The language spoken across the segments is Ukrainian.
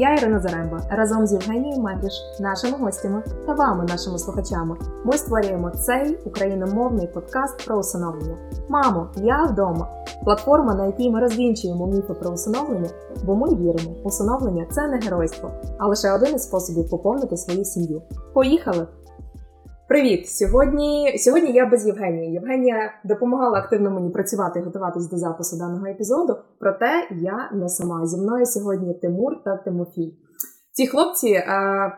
Я Ірина Заремба разом з Євгенією Мендіш, нашими гостями та вами, нашими слухачами. Ми створюємо цей україномовний подкаст про усиновлення. Мамо, я вдома. Платформа, на якій ми розвінчуємо міфи про усиновлення, бо ми віримо, усиновлення це не геройство, а лише один із способів поповнити свою сім'ю. Поїхали! Привіт! Сьогодні сьогодні я без Євгенії. Євгенія допомагала активно мені працювати і готуватись до запису даного епізоду. Проте я не сама. Зі мною сьогодні Тимур та Тимофій. Ці хлопці е,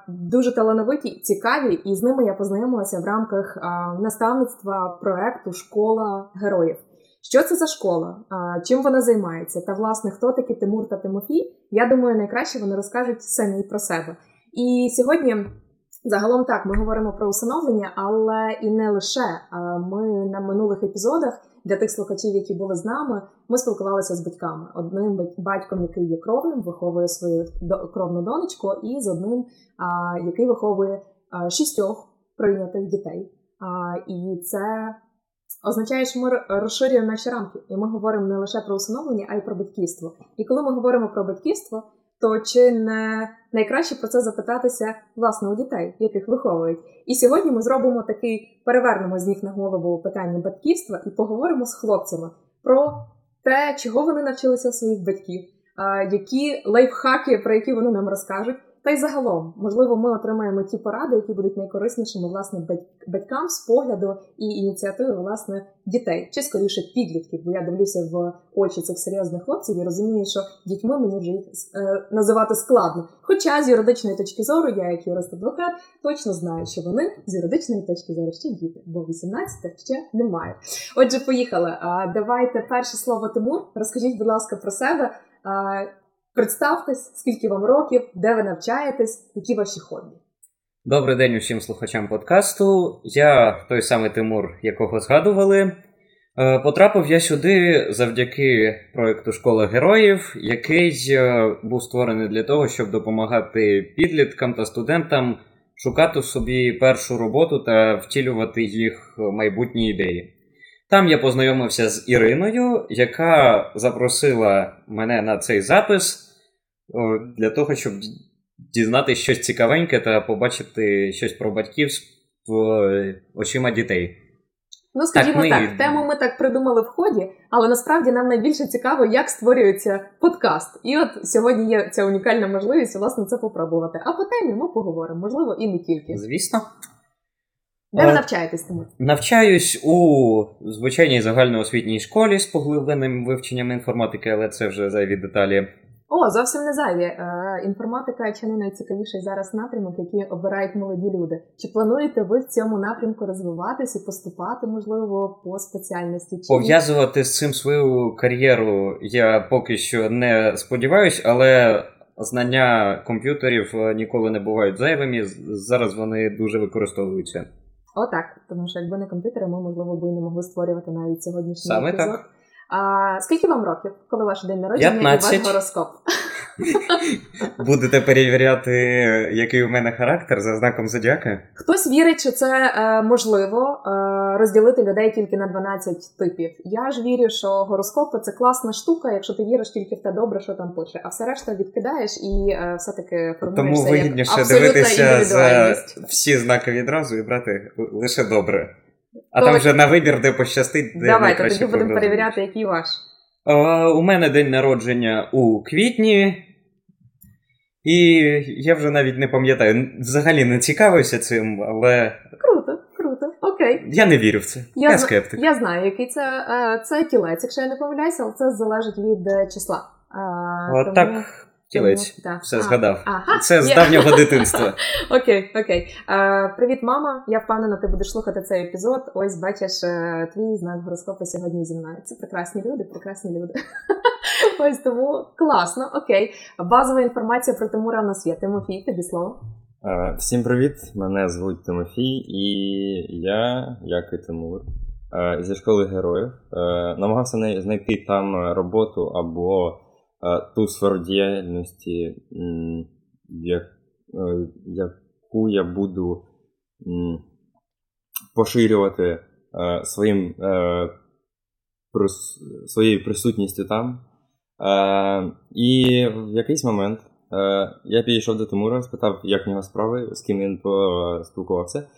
дуже талановиті, цікаві, і з ними я познайомилася в рамках е, наставництва проекту Школа героїв. Що це за школа? Е, чим вона займається? Та власне хто такі Тимур та Тимофій? Я думаю, найкраще вони розкажуть самі про себе. І сьогодні. Загалом так, ми говоримо про усиновлення, але і не лише. Ми на минулих епізодах для тих слухачів, які були з нами, ми спілкувалися з батьками. Одним батьком, який є кровним, виховує свою кровну донечку, і з одним, який виховує шістьох прийнятих дітей. І це означає, що ми розширюємо наші рамки, і ми говоримо не лише про усиновлення, а й про батьківство. І коли ми говоримо про батьківство то чи не найкраще про це запитатися власне у дітей, яких виховують? І сьогодні ми зробимо такий перевернемо з ніг на голову питання батьківства і поговоримо з хлопцями про те, чого вони навчилися у своїх батьків, які лайфхаки, про які вони нам розкажуть. Та й загалом, можливо, ми отримаємо ті поради, які будуть найкориснішими власне батькам з погляду і ініціативи власне дітей, чи скоріше підлітків. Бо я дивлюся в очі цих серйозних хлопців і розумію, що дітьми мені вже їх е, називати складно. Хоча з юридичної точки зору, я, як юрист-адвокат, точно знаю, що вони з юридичної точки зору ще діти, бо 18 ще немає. Отже, поїхали. А давайте перше слово Тимур. Розкажіть, будь ласка, про себе. Представтесь, скільки вам років, де ви навчаєтесь, які ваші хобі. Добрий день усім слухачам подкасту. Я той самий Тимур, якого згадували. Е, потрапив я сюди завдяки проєкту Школа героїв, який е, був створений для того, щоб допомагати підліткам та студентам шукати собі першу роботу та втілювати їх майбутні ідеї. Там я познайомився з Іриною, яка запросила мене на цей запис для того, щоб дізнатися щось цікавеньке та побачити щось про батьківство очима дітей. Ну, скажімо так, так, тему ми так придумали в ході, але насправді нам найбільше цікаво, як створюється подкаст. І от сьогодні є ця унікальна можливість власне це попробувати. А по темі ми поговоримо, можливо, і не тільки. Звісно. Де ви навчаєтесь Тимур? Навчаюсь у звичайній загальноосвітній школі з поглибленим вивченням інформатики, але це вже зайві деталі. О, зовсім не зайві. Е, інформатика чи не найцікавіший зараз напрямок, який обирають молоді люди. Чи плануєте ви в цьому напрямку розвиватися і поступати, можливо, по спеціальності? Чи Пов'язувати з цим свою кар'єру я поки що не сподіваюся, але знання комп'ютерів е, ніколи не бувають зайвими. Зараз вони дуже використовуються. Отак, тому що якби не комп'ютери, ми можливо би не могли створювати навіть сьогоднішній Саме епізод. так. А скільки вам років, коли ваш день народження 15. і ваш гороскоп? Будете перевіряти, який у мене характер за знаком зодіака? Хтось вірить, що це е, можливо е, розділити людей тільки на 12 типів. Я ж вірю, що гороскопи це класна штука, якщо ти віриш тільки в те добре, що там пише, а все решта відкидаєш і е, все-таки формуєшся Тому вигідніше дивитися за всі знаки відразу і брати лише добре. А То... там вже на вибір, де пощастить, де Давайте тоді будемо перевіряти, який ваш. У мене день народження у квітні. І я вже навіть не пам'ятаю, взагалі не цікавився цим, але. Круто, круто, окей. Я не вірю в це. Я, я скептик. Я знаю, який це е, це тілець, якщо я не помиляюся, але це залежить від е, числа. От тому... так. Тілець. Так. Все а, згадав. Ага. Це з давнього дитинства. Окей, окей. Привіт, мама. Я впевнена, ти будеш слухати цей епізод. Ось бачиш е, твій знак гороскопу сьогодні зі мною. Це прекрасні люди, прекрасні люди. Ось тому класно, окей. Базова інформація про Тимура у нас є. Тимофій, тобі слово. Всім привіт! Мене звуть Тимофій, і я, як і Тимур, зі школи героїв, намагався знайти там роботу або ту сферу діяльності, яку я буду поширювати своїм, своєю присутністю там. І в якийсь момент Я підійшов до Тимура, спитав, як в нього справи, з ким він поспілкувався.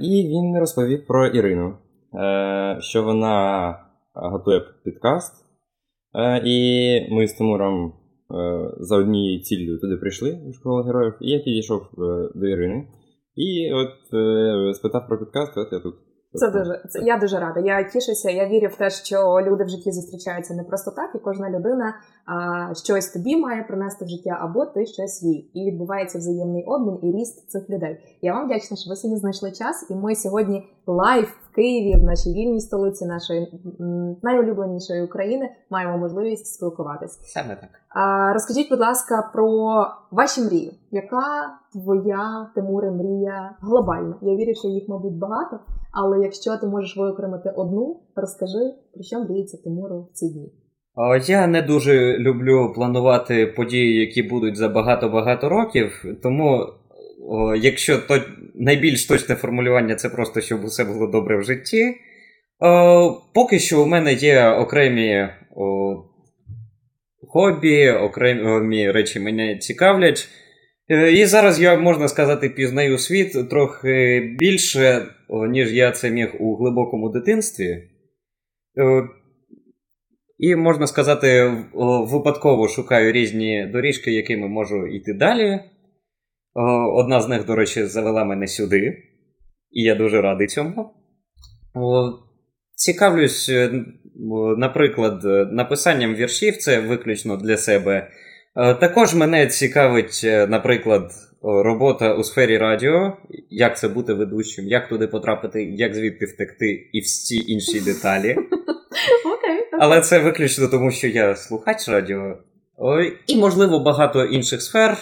І він розповів про Ірину, що вона готує подкаст. І ми з Тимуром за однією ціллю туди прийшли у школу героїв, і я підійшов до Ірини. І от спитав про подкаст, от я тут. Це дуже це я дуже рада. Я тішуся. Я вірю в те, що люди в житті зустрічаються не просто так, і кожна людина а, щось тобі має принести в життя, або ти щось свій. І відбувається взаємний обмін і ріст цих людей. Я вам вдячна, що ви сьогодні знайшли час, і ми сьогодні live в Києві, в нашій вільній столиці, нашої найулюбленішої України, маємо можливість спілкуватись. Саме так. А, Розкажіть, будь ласка, про ваші мрії. Яка твоя Тимуре мрія глобальна? Я вірю, що їх, мабуть, багато. Але якщо ти можеш виокремити одну, розкажи про що мріється Тимуру в ці дні. Я не дуже люблю планувати події, які будуть за багато-багато років. Тому, якщо то найбільш точне формулювання це просто щоб усе було добре в житті. Поки що у мене є окремі хобі, окремі речі мене цікавлять. Е, і зараз я, можна сказати, пізнаю світ трохи більше, ніж я це міг у глибокому дитинстві. Е, і, можна сказати, випадково шукаю різні доріжки, якими можу йти далі. Одна з них, до речі, завела мене сюди, і я дуже радий цьому. Цікавлюсь, е, наприклад, написанням віршів це виключно для себе. Е, також мене цікавить, е, наприклад, робота у сфері радіо, як це бути ведучим, як туди потрапити, як звідти втекти, і всі інші деталі. Але це виключно тому, що я слухач радіо. І, можливо, багато інших сфер.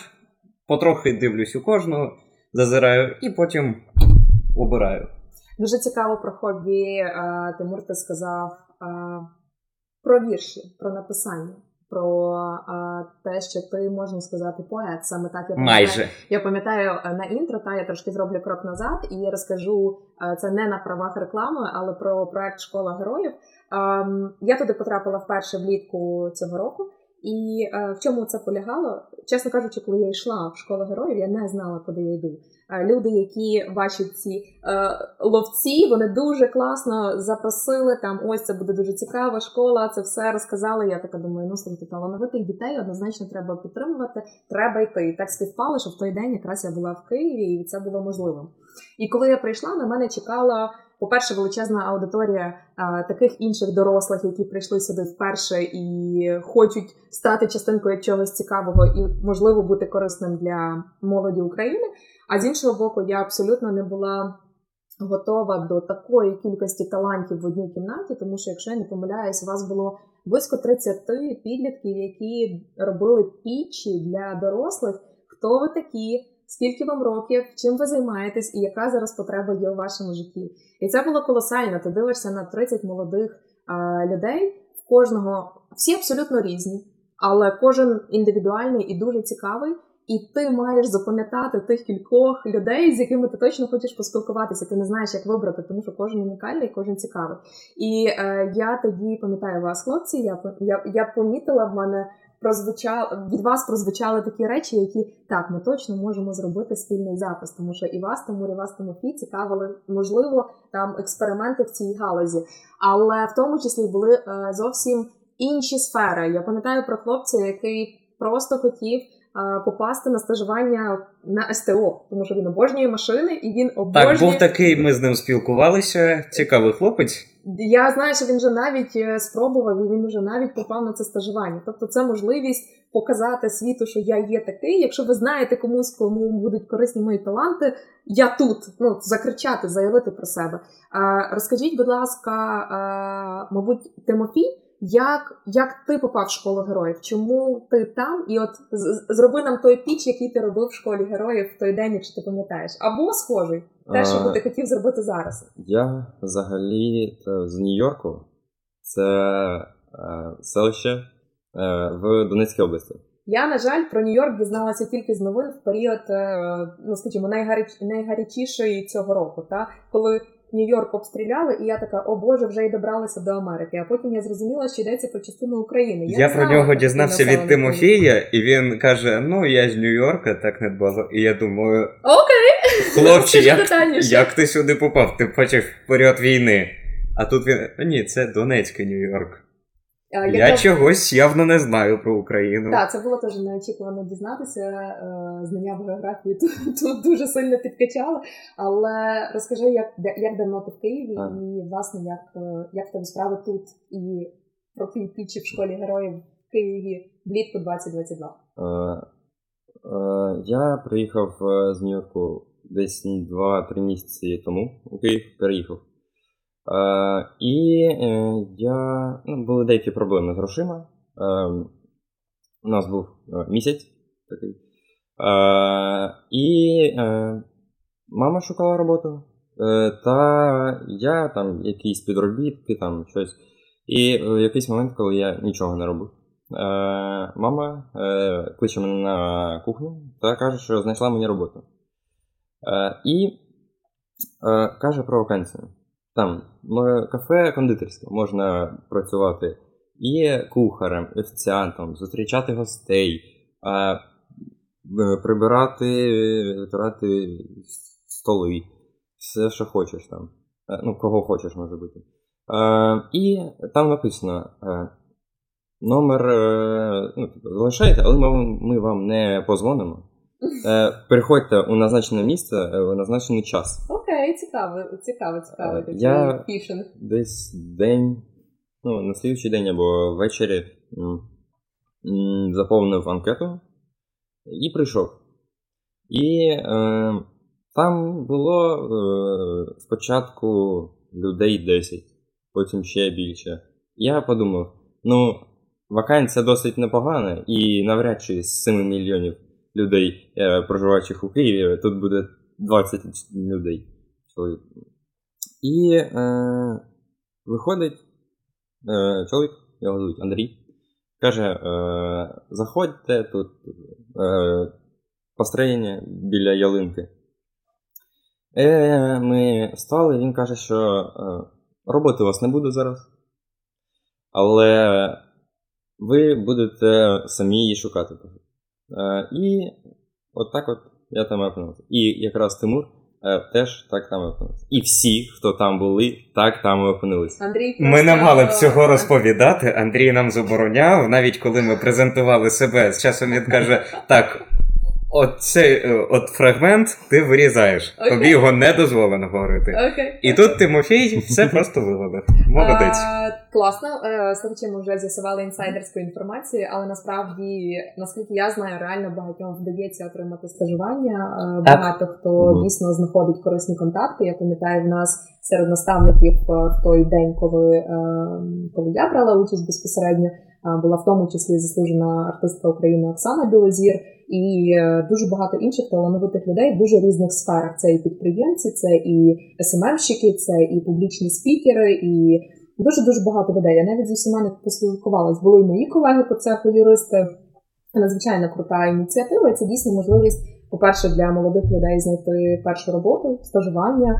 Потрохи дивлюсь у кожну, зазираю і потім обираю. Дуже цікаво про хобі. Е, Тимур ти сказав про вірші, про написання про а, те, що ти можна сказати поет. Саме так я пам'ятаю. Майже. Я пам'ятаю е, на інтро, та я трошки зроблю крок назад і розкажу е, це не на правах реклами, але про проект Школа героїв. А, я туди потрапила вперше влітку цього року. І е, в чому це полягало? Чесно кажучи, коли я йшла в школу героїв, я не знала, куди я йду. Е, люди, які бачать ці е, ловці, вони дуже класно запросили там. Ось це буде дуже цікава школа. Це все розказали. Я така думаю, ну слухайте, талановитих дітей однозначно треба підтримувати, треба йти. Так співпало, що в той день якраз я була в Києві, і це було можливо. І коли я прийшла, на мене чекала по-перше, величезна аудиторія а, таких інших дорослих, які прийшли сюди вперше і хочуть стати частинкою чогось цікавого і, можливо, бути корисним для молоді України. А з іншого боку, я абсолютно не була. Готова до такої кількості талантів в одній кімнаті, тому що, якщо я не помиляюсь, у вас було близько 30 підлітків, які робили пічі для дорослих. Хто ви такі? Скільки вам років, чим ви займаєтесь і яка зараз потреба є у вашому житті. І це було колосально. Ти дивишся на 30 молодих а, людей, в кожного всі абсолютно різні, але кожен індивідуальний і дуже цікавий. І ти маєш запам'ятати тих кількох людей, з якими ти точно хочеш поспілкуватися. Ти не знаєш, як вибрати, тому що кожен унікальний, кожен цікавий. І е, я тоді пам'ятаю вас, хлопці. Я я, я помітила в мене прозвучало від вас прозвучали такі речі, які так ми точно можемо зробити спільний запис, тому що і вас, Тимур, і вас, Тимофій, цікавили, можливо, там експерименти в цій галузі, але в тому числі були е, зовсім інші сфери. Я пам'ятаю про хлопця, який просто хотів. Е, попасти на стажування на СТО, тому що він обожнює машини і він обожнює... Так, був такий, ми з ним спілкувалися. Цікавий хлопець. Я знаю, що він вже навіть е, спробував і він вже навіть попав на це стажування. Тобто, це можливість показати світу, що я є такий. Якщо ви знаєте комусь, кому будуть корисні мої таланти, я тут ну закричати, заявити про себе. Розкажіть, будь ласка, мабуть, Тимофій. Як як ти попав в школу героїв? Чому ти там? І от зроби нам той піч, який ти робив в школі героїв в той день, якщо ти пам'ятаєш, або схожий, те, що би ти хотів зробити зараз. Я взагалі е, з Нью-Йорку, це е, селище е, в Донецькій області. Я, на жаль, про Нью-Йорк дізналася тільки з новин в період, е, ну скажімо, найгаряч, найгарячішої цього року, та коли Нью-Йорк обстріляли, і я така, о Боже, вже й добралася до Америки. А потім я зрозуміла, що йдеться про частину України. Я, я про знала, нього дізнався від. Тимофія, і він каже: Ну, я з Нью-Йорка, так не дбало. І я думаю, Окей, хлопче, як, як ти сюди попав? Ти бачив період війни. А тут він. Ні, це Донецький Нью-Йорк. А, Я яка- чогось явно не знаю про Україну. Так, це було теж неочікувано дізнатися. Е, Знання в географії тут, тут дуже сильно підкачало. Але розкажи, як, як давно ти в Києві, Так. і власне як, е, як в тебе справи тут і про твої пічі в школі героїв в Києві влітку 2022. Е, е, Я приїхав е, з Нью-Йорку десь 2-3 місяці тому у Київ переїхав. Е, І е, я, ну, були деякі проблеми з грошима. Е, У нас був місяць такий. І мама шукала роботу. Та я там якісь підробітки, там щось. І в якийсь момент, коли я нічого не робив, мама кличе мене на кухню та каже, що знайшла мені роботу. І каже про вакансію. Там кафе кондитерське, можна працювати і кухарем, офіціантом, зустрічати гостей, е, прибирати, витирати столи, все, що хочеш там. Е, ну, кого хочеш, може бути. І там написано. Е, Номер ну, типу, залишайте, але ми, ми вам не позвонимо. Е, Приходьте у назначене місце у назначений час. Окей, цікаво, цікаво, цікаво. Такий я- фішинг. Десь день, ну, на слідчий день або ввечері м, заповнив анкету і прийшов. І е, там було е, спочатку людей 10, потім ще більше. Я подумав: ну, вакансія досить непогана, і навряд чи з 7 мільйонів людей, е, проживаючих у Києві, тут буде 20 людей. Чоловік. І е, виходить е, чоловік, його звуть Андрій, каже: е, заходьте тут е, построєння біля ялинки. Е, ми стали, він каже, що е, роботи у вас не буде зараз, але ви будете самі її шукати. Е, і от так от я там опинився. І якраз Тимур теж так там опинилися. І всі, хто там були, так там і опинилися. Андрій Ми не мали б цього розповідати. Андрій нам забороняв, навіть коли ми презентували себе. З часом він каже: так, от цей е, от фрагмент ти вирізаєш. Окей. Тобі його не дозволено говорити. Окей. І тут Тимофій все просто виводив. Молодець. А, класно. Е, Слухачі, ми вже з'ясували інсайдерську інформацію, але насправді, наскільки я знаю, реально багатьом вдається отримати стажування. Так. Багато хто дійсно знаходить корисні контакти. Я пам'ятаю, в нас серед наставників в той день, коли, е, коли я брала участь безпосередньо, була в тому числі заслужена артистка України Оксана Білозір. І е, дуже багато інших талановитих людей в дуже різних сферах. Це і підприємці, це і СММщики, це і публічні спікери, і дуже дуже багато людей. Я навіть з усіма не поспілкувалась. Були і мої колеги по цеху юристи. Надзвичайно крута ініціатива. І це дійсно можливість, по-перше, для молодих людей знайти першу роботу, стажування,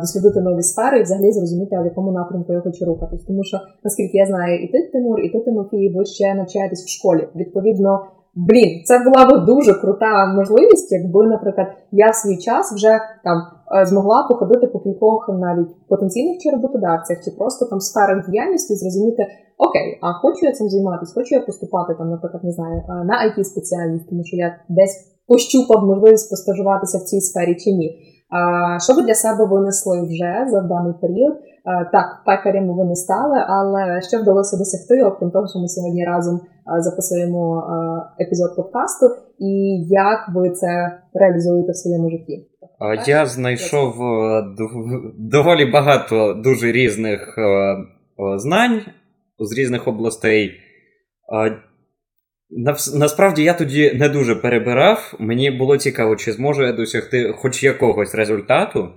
дослідити нові сфери і взагалі зрозуміти, в якому напрямку я хочу рухатись. Тому що, наскільки я знаю, і ти, Тимур, і ти, Тимофій, ви ще навчаєтесь в школі. Відповідно, блін, це була б дуже крута можливість, якби, наприклад, я в свій час вже там е, змогла походити по кількох навіть потенційних чи роботодавцях, чи просто там сферах діяльності, зрозуміти, окей, а хочу я цим займатися, хочу я поступати там, наприклад, не знаю, е, на it спеціальність, тому що я десь пощупав можливість постажуватися в цій сфері чи ні. Що ви для себе винесли вже за даний період? Так, пекарями ви не стали, але що вдалося досягти, окрім того, що ми сьогодні разом записуємо епізод подкасту, і як ви це реалізуєте в своєму житті? Я знайшов е, доволі багато дуже різних е, е, знань з різних областей. Насправді я тоді не дуже перебирав. Мені було цікаво, чи зможу я досягти хоч якогось результату.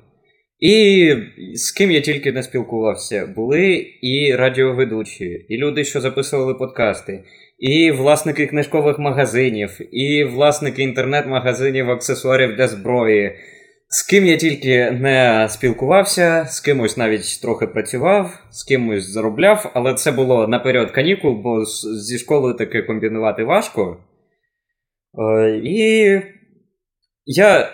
І з ким я тільки не спілкувався, були і радіоведучі, і люди, що записували подкасти, і власники книжкових магазинів, і власники інтернет-магазинів, аксесуарів для зброї. З ким я тільки не спілкувався, з кимось навіть трохи працював, з кимось заробляв, але це було на період канікул, бо зі школою таки комбінувати важко. Е, І я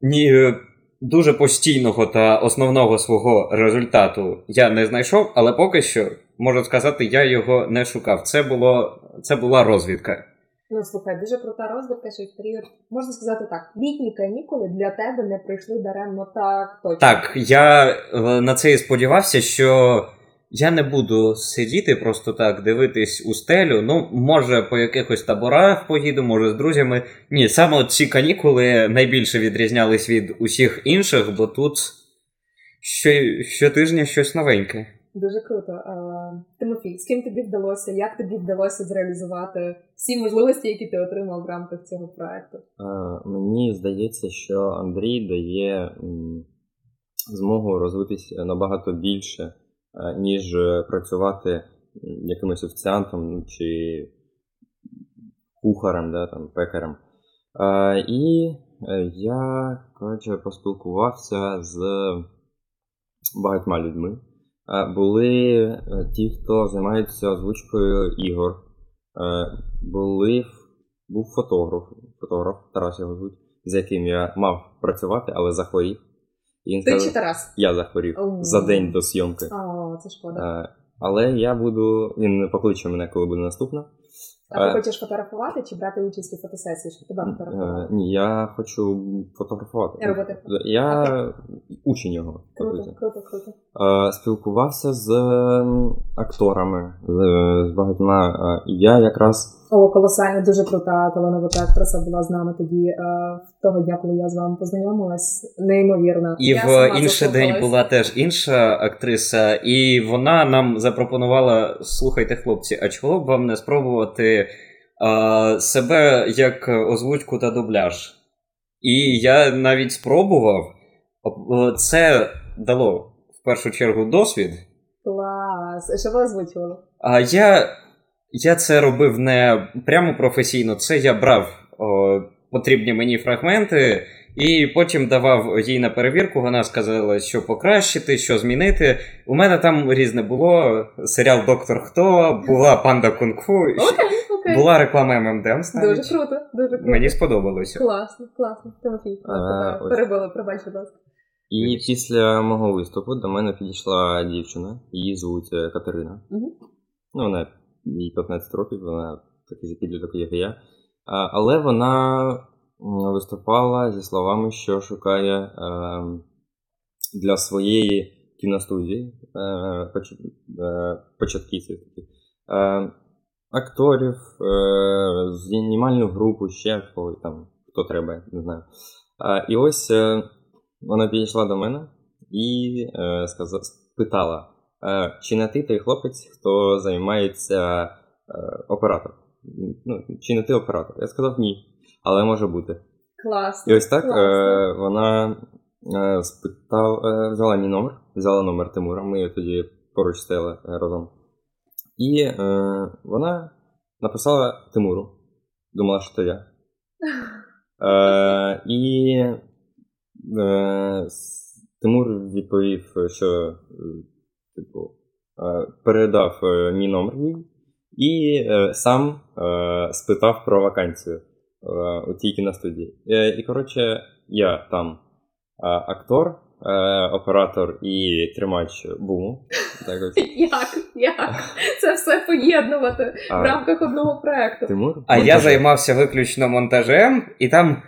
ні дуже постійного та основного свого результату я не знайшов, але поки що можу сказати, я його не шукав. Це було це була розвідка. Ну слухай, дуже крута розвідка, що в період можна сказати так: літні канікули для тебе не пройшли даремно так точно. Так, я е, на це і сподівався, що я не буду сидіти просто так, дивитись у стелю. Ну, може, по якихось таборах поїду, може з друзями. Ні, саме ці канікули найбільше відрізнялись від усіх інших, бо тут що, щотижня щось новеньке. Дуже круто. Тимофій, з ким тобі вдалося? Як тобі вдалося зреалізувати всі можливості, які ти отримав в рамках цього проекту? Мені здається, що Андрій дає змогу розвитися набагато більше, ніж працювати якимось офіціантом чи кухарем, да, там, пекарем. І е, я коротше, поспілкувався з багатьма людьми. Були е, ті, хто займається озвучкою ігор. Е, Були був фотограф, фотограф Тарас його звуть, з яким я мав працювати, але захворів. І він Ти сказав, чи Тарас? я захворів О. за день до зйомки. О, це шкода. Е, Але я буду. Він покличе мене, коли буде наступна. А ти е. хочеш фотографувати чи брати участь у фотосесії, Що тебе фотографувати? Ні, я хочу фотографувати. Робити. Я учень його. Круто, круто, круто. Е, Спілкувався з ем, акторами, з, багатьма. Е, Я якраз О, колосально, дуже крута талановита актриса була з нами тоді е, того дня, коли я з вами познайомилась. Неймовірно. І Я в інший день була теж інша актриса, і вона нам запропонувала: слухайте, хлопці, а чого б вам не спробувати а, себе як озвучку та дубляж? І я навіть спробував. Це дало в першу чергу досвід. Клас. Що ви озвучували? А я, я це робив не прямо професійно, це я брав о, потрібні мені фрагменти і потім давав їй на перевірку. Вона сказала, що покращити, що змінити. У мене там різне було. Серіал Доктор Хто, була панда кунг-фу, окей. була реклама M&M's навіть. Дуже круто, дуже круто. Мені сподобалося. Класно, класно. Тимофій, А, ось. перебили, пробач, будь ласка. І після мого виступу до мене підійшла дівчина, її звуть е, Катерина. Мгм. Ну, вона їй 15 років, вона такий підліток, як і я. Але вона виступала зі словами, що шукає е, для своєї кіностудії е, е, початківців таких. Е, акторів, е, знімальну групу, ще кого там, хто треба, не знаю. І ось вона підійшла до мене і сказа, спитала, е, чи не ти той хлопець, хто займається е, оператором? Ну, чи не ти оператор? Я сказав ні, але може бути. Класно. І ось так класно. е, вона е, спитав, е, взяла мій номер, взяла номер Тимура, ми тоді поруч стояли е, разом. І е, вона написала Тимуру, думала, що то я. Е, і е, Тимур відповів, що е, типу, е, передав е, мій номер їй і е, сам спитав про вакансію у тій кіностудії. І, коротше, я там актор, оператор і тримач буму. Так ось. Як? Як? Це все поєднувати в рамках одного проекту. Тимур? А я займався виключно монтажем, і там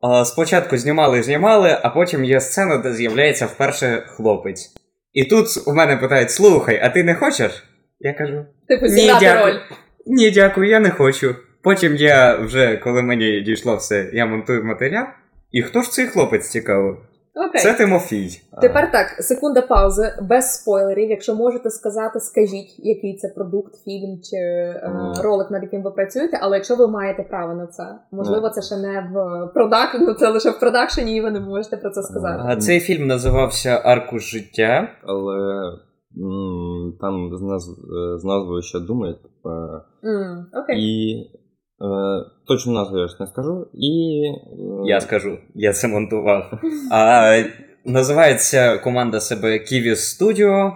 а, спочатку знімали, знімали, а потім є сцена, де з'являється вперше хлопець. І тут у мене питають: слухай, а ти не хочеш? Я кажу: Типу, Ні, дякую. роль. ні, дякую, я не хочу. Потім я вже, коли мені дійшло все, я монтую матеріал. І хто ж цей хлопець цікаво? Окей. Це Тимофій. Тепер так, секунда паузи, без спойлерів. Якщо можете сказати, скажіть, який це продукт, фільм чи е, ролик, над яким ви працюєте, але якщо ви маєте право на це, можливо, це ще не в продак, ну це лише в продакшені, і ви не можете про це сказати. А цей фільм називався Аркуш життя. Але м, там з, наз... з назвою ще думають. е, М, Окей. І Точну назву я ж не скажу. І. е, Я скажу, я це монтував. А, називається команда себе Kiwi Studio.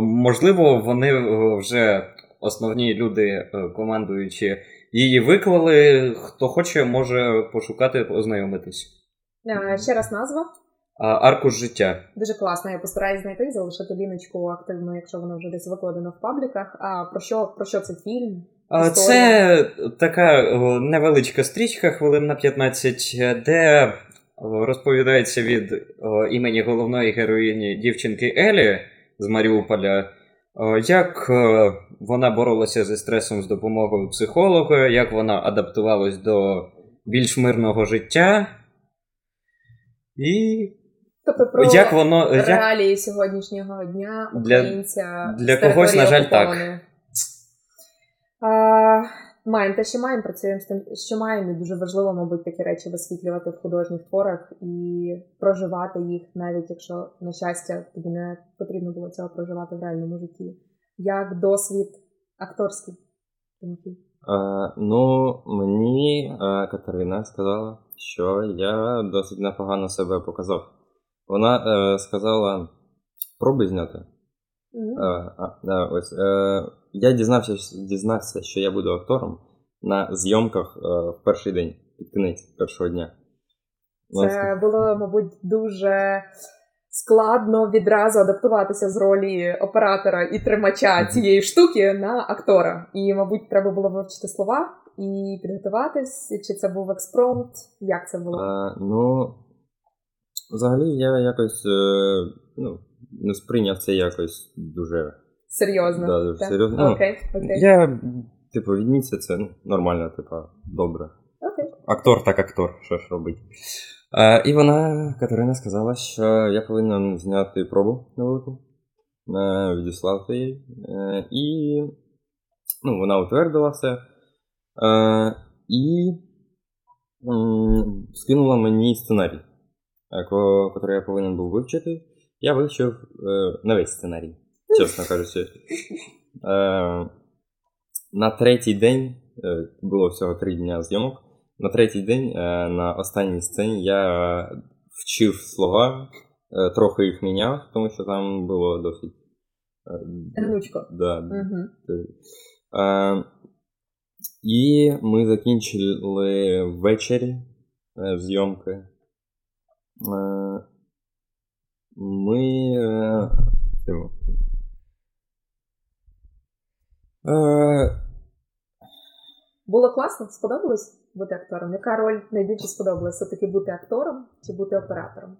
Можливо, вони вже основні люди, е, командуючи, її виклали. Хто хоче, може пошукати, ознайомитись. Е, Ще раз назва. А, Аркуш життя. Дуже класно. Я постараюсь знайти, залишити ліночку активно, якщо вона вже десь викладена в пабліках. А про що про що це фільм? Історія. Це така невеличка стрічка, хвилин на 15, де розповідається від імені головної героїні дівчинки Елі з Маріуполя, як вона боролася зі стресом з допомогою психолога, як вона адаптувалась до більш мирного життя. І Тобто про як воно. Як... сьогоднішнього дня українця для з когось, на жаль, так. Маємо те, що маємо, працюємо з тим, що маємо. І дуже важливо, мабуть, такі речі висвітлювати в художніх творах і проживати їх, навіть якщо, на щастя, тобі не потрібно було цього проживати в реальному житті. Як досвід акторський. Тимофій? Е, ну, мені е, Катерина сказала, що я досить непогано себе показав. Вона е, сказала: пробуй зняти. А, е, ось, е, я дізнався, дізнався, що я буду актором на зйомках е, в перший день, під кінець першого дня. Вона Це було, мабуть, дуже складно відразу адаптуватися з ролі оператора і тримача цієї штуки на актора. І, мабуть, треба було вивчити слова і підготуватись. Чи це був експромт? Як це було? Е, ну, взагалі я якось е, ну, не сприйняв це якось дуже. Серйозно. Да, дуже Так? серйозно. Ну, Окей, окей. Я, типу, від місяця ну, нормально, типу, добре. Окей. Актор так актор, що ж робить. Е, і вона, Катерина, сказала, що я повинен зняти пробу невелику, е, відіслати її. Е, і ну, вона утвердила все. Е, і м, скинула мені сценарій, який я повинен був вивчити. Я вивчив е, весь сценарій, чесно кажучи. Е, на третій день, е, було всього три дня зйомок. На третій день е, на останній сцені я вчив слова, е, трохи їх міняв, тому що там було досить. е, Гнучко. Да, Угу. Е, і ми закінчили ввечері е, зйомки. Ми. Е, е, Було класно? Сподобалось бути актором? Яка роль найбільше сподобалася? Все-таки бути актором чи бути оператором?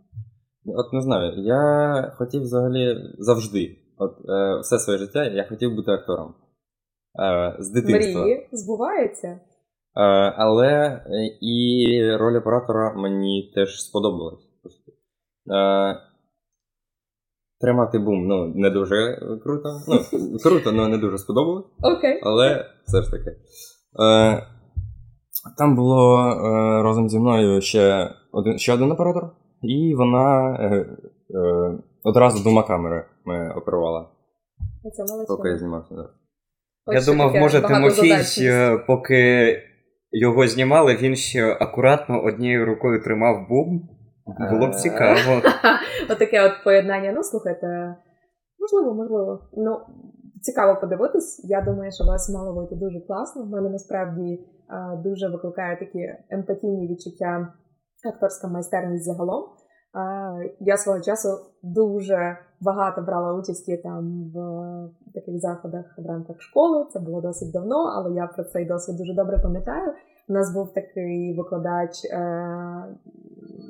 От не знаю, я хотів взагалі завжди, от е, все своє життя я хотів бути актором. Е, з дитинства. Мрії збуваються. Е, але е, і роль оператора мені теж сподобалась. Е, тримати бум, ну, не дуже круто. Ну, круто, але не дуже сподобалось. Окей. Але все ж таки. Е, там було е, разом зі мною ще один, ще один оператор, і вона е, е, одразу двома камерами оперувала, молодці. поки я знімався. Да. Я думав, таке може Тимофій, е, поки його знімали, він ще акуратно однією рукою тримав бум. Було б цікаво. Отаке от поєднання. Ну, слухайте, можливо, можливо. Ну, цікаво подивитись. Я думаю, що вас мало вийти дуже класно. В мене насправді е, дуже викликає такі емпатійні відчуття акторська майстерність загалом. Е, Я свого часу дуже багато брала участі там в таких заходах в рамках школи. Це було досить давно, але я про цей досвід дуже добре пам'ятаю. У нас був такий викладач, е,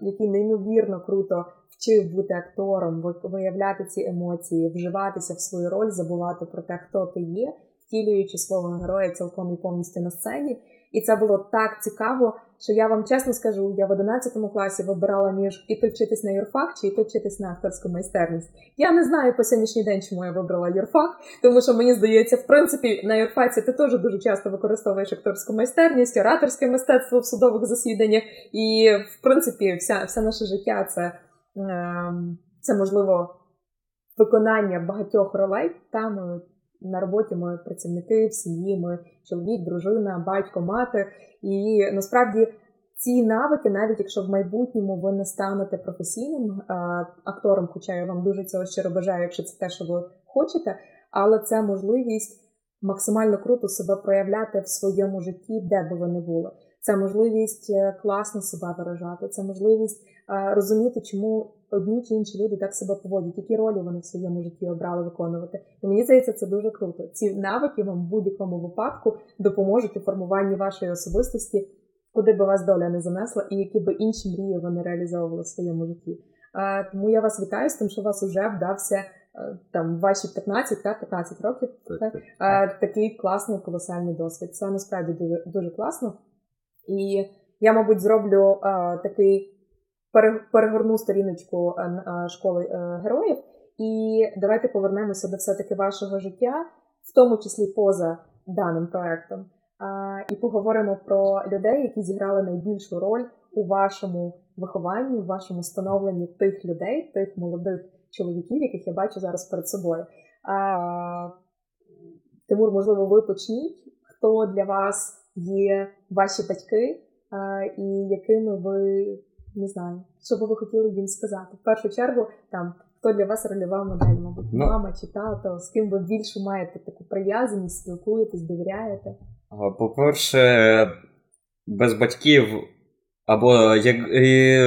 який неймовірно круто вчив бути актором, виявляти ці емоції, вживатися в свою роль, забувати про те, хто ти є, втілюючи свого героя цілком і повністю на сцені. І це було так цікаво, що я вам чесно скажу, я в 11 класі вибирала між іти вчитись на юрфак чи іти вчитись на акторську майстерність. Я не знаю по сьогоднішній день, чому я вибрала юрфак, тому що мені здається, в принципі, на юрфаці ти теж дуже часто використовуєш акторську майстерність, ораторське мистецтво в судових засіданнях, і в принципі, вся, все наше життя це, ем, це можливо виконання багатьох ролей. Та на роботі ми працівники в сім'ї, ми чоловік, дружина, батько, мати. І насправді ці навики, навіть якщо в майбутньому ви не станете професійним е, актором, хоча я вам дуже цього щиро бажаю, якщо це те, що ви хочете, але це можливість максимально круто себе проявляти в своєму житті, де би ви не були. Це можливість е, класно себе виражати, це можливість е, розуміти, чому одні чи інші люди так себе поводять, які ролі вони в своєму житті обрали виконувати. І мені здається, це дуже круто. Ці навики вам в будь-якому випадку допоможуть у формуванні вашої особистості, куди би вас доля не занесла, і які би інші мрії ви не реалізовували в своєму житті. Е, тому я вас вітаю з тим, що у вас вже вдався там ваші 15 та 15 років. Так, Так? так. Е, такий класний колосальний досвід. Це насправді дуже дуже класно. І я, мабуть, зроблю е, такий перегорну сторіночку е, е, школи е, героїв. І давайте повернемося до все-таки вашого життя, в тому числі поза даним проектом. І поговоримо про людей, які зіграли найбільшу роль у вашому вихованні, в вашому становленні тих людей, тих молодих чоловіків, яких я бачу зараз перед собою. Тимур, можливо, ви почніть. Хто для вас є ваші батьки, і якими ви не знаю, що би ви хотіли їм сказати? В першу чергу, там хто для вас рольова модель, мабуть, Ну. мама чи тато, з ким ви більше маєте таку прив'язаність, спілкуєтесь, довіряєте? По-перше, без батьків, або як і,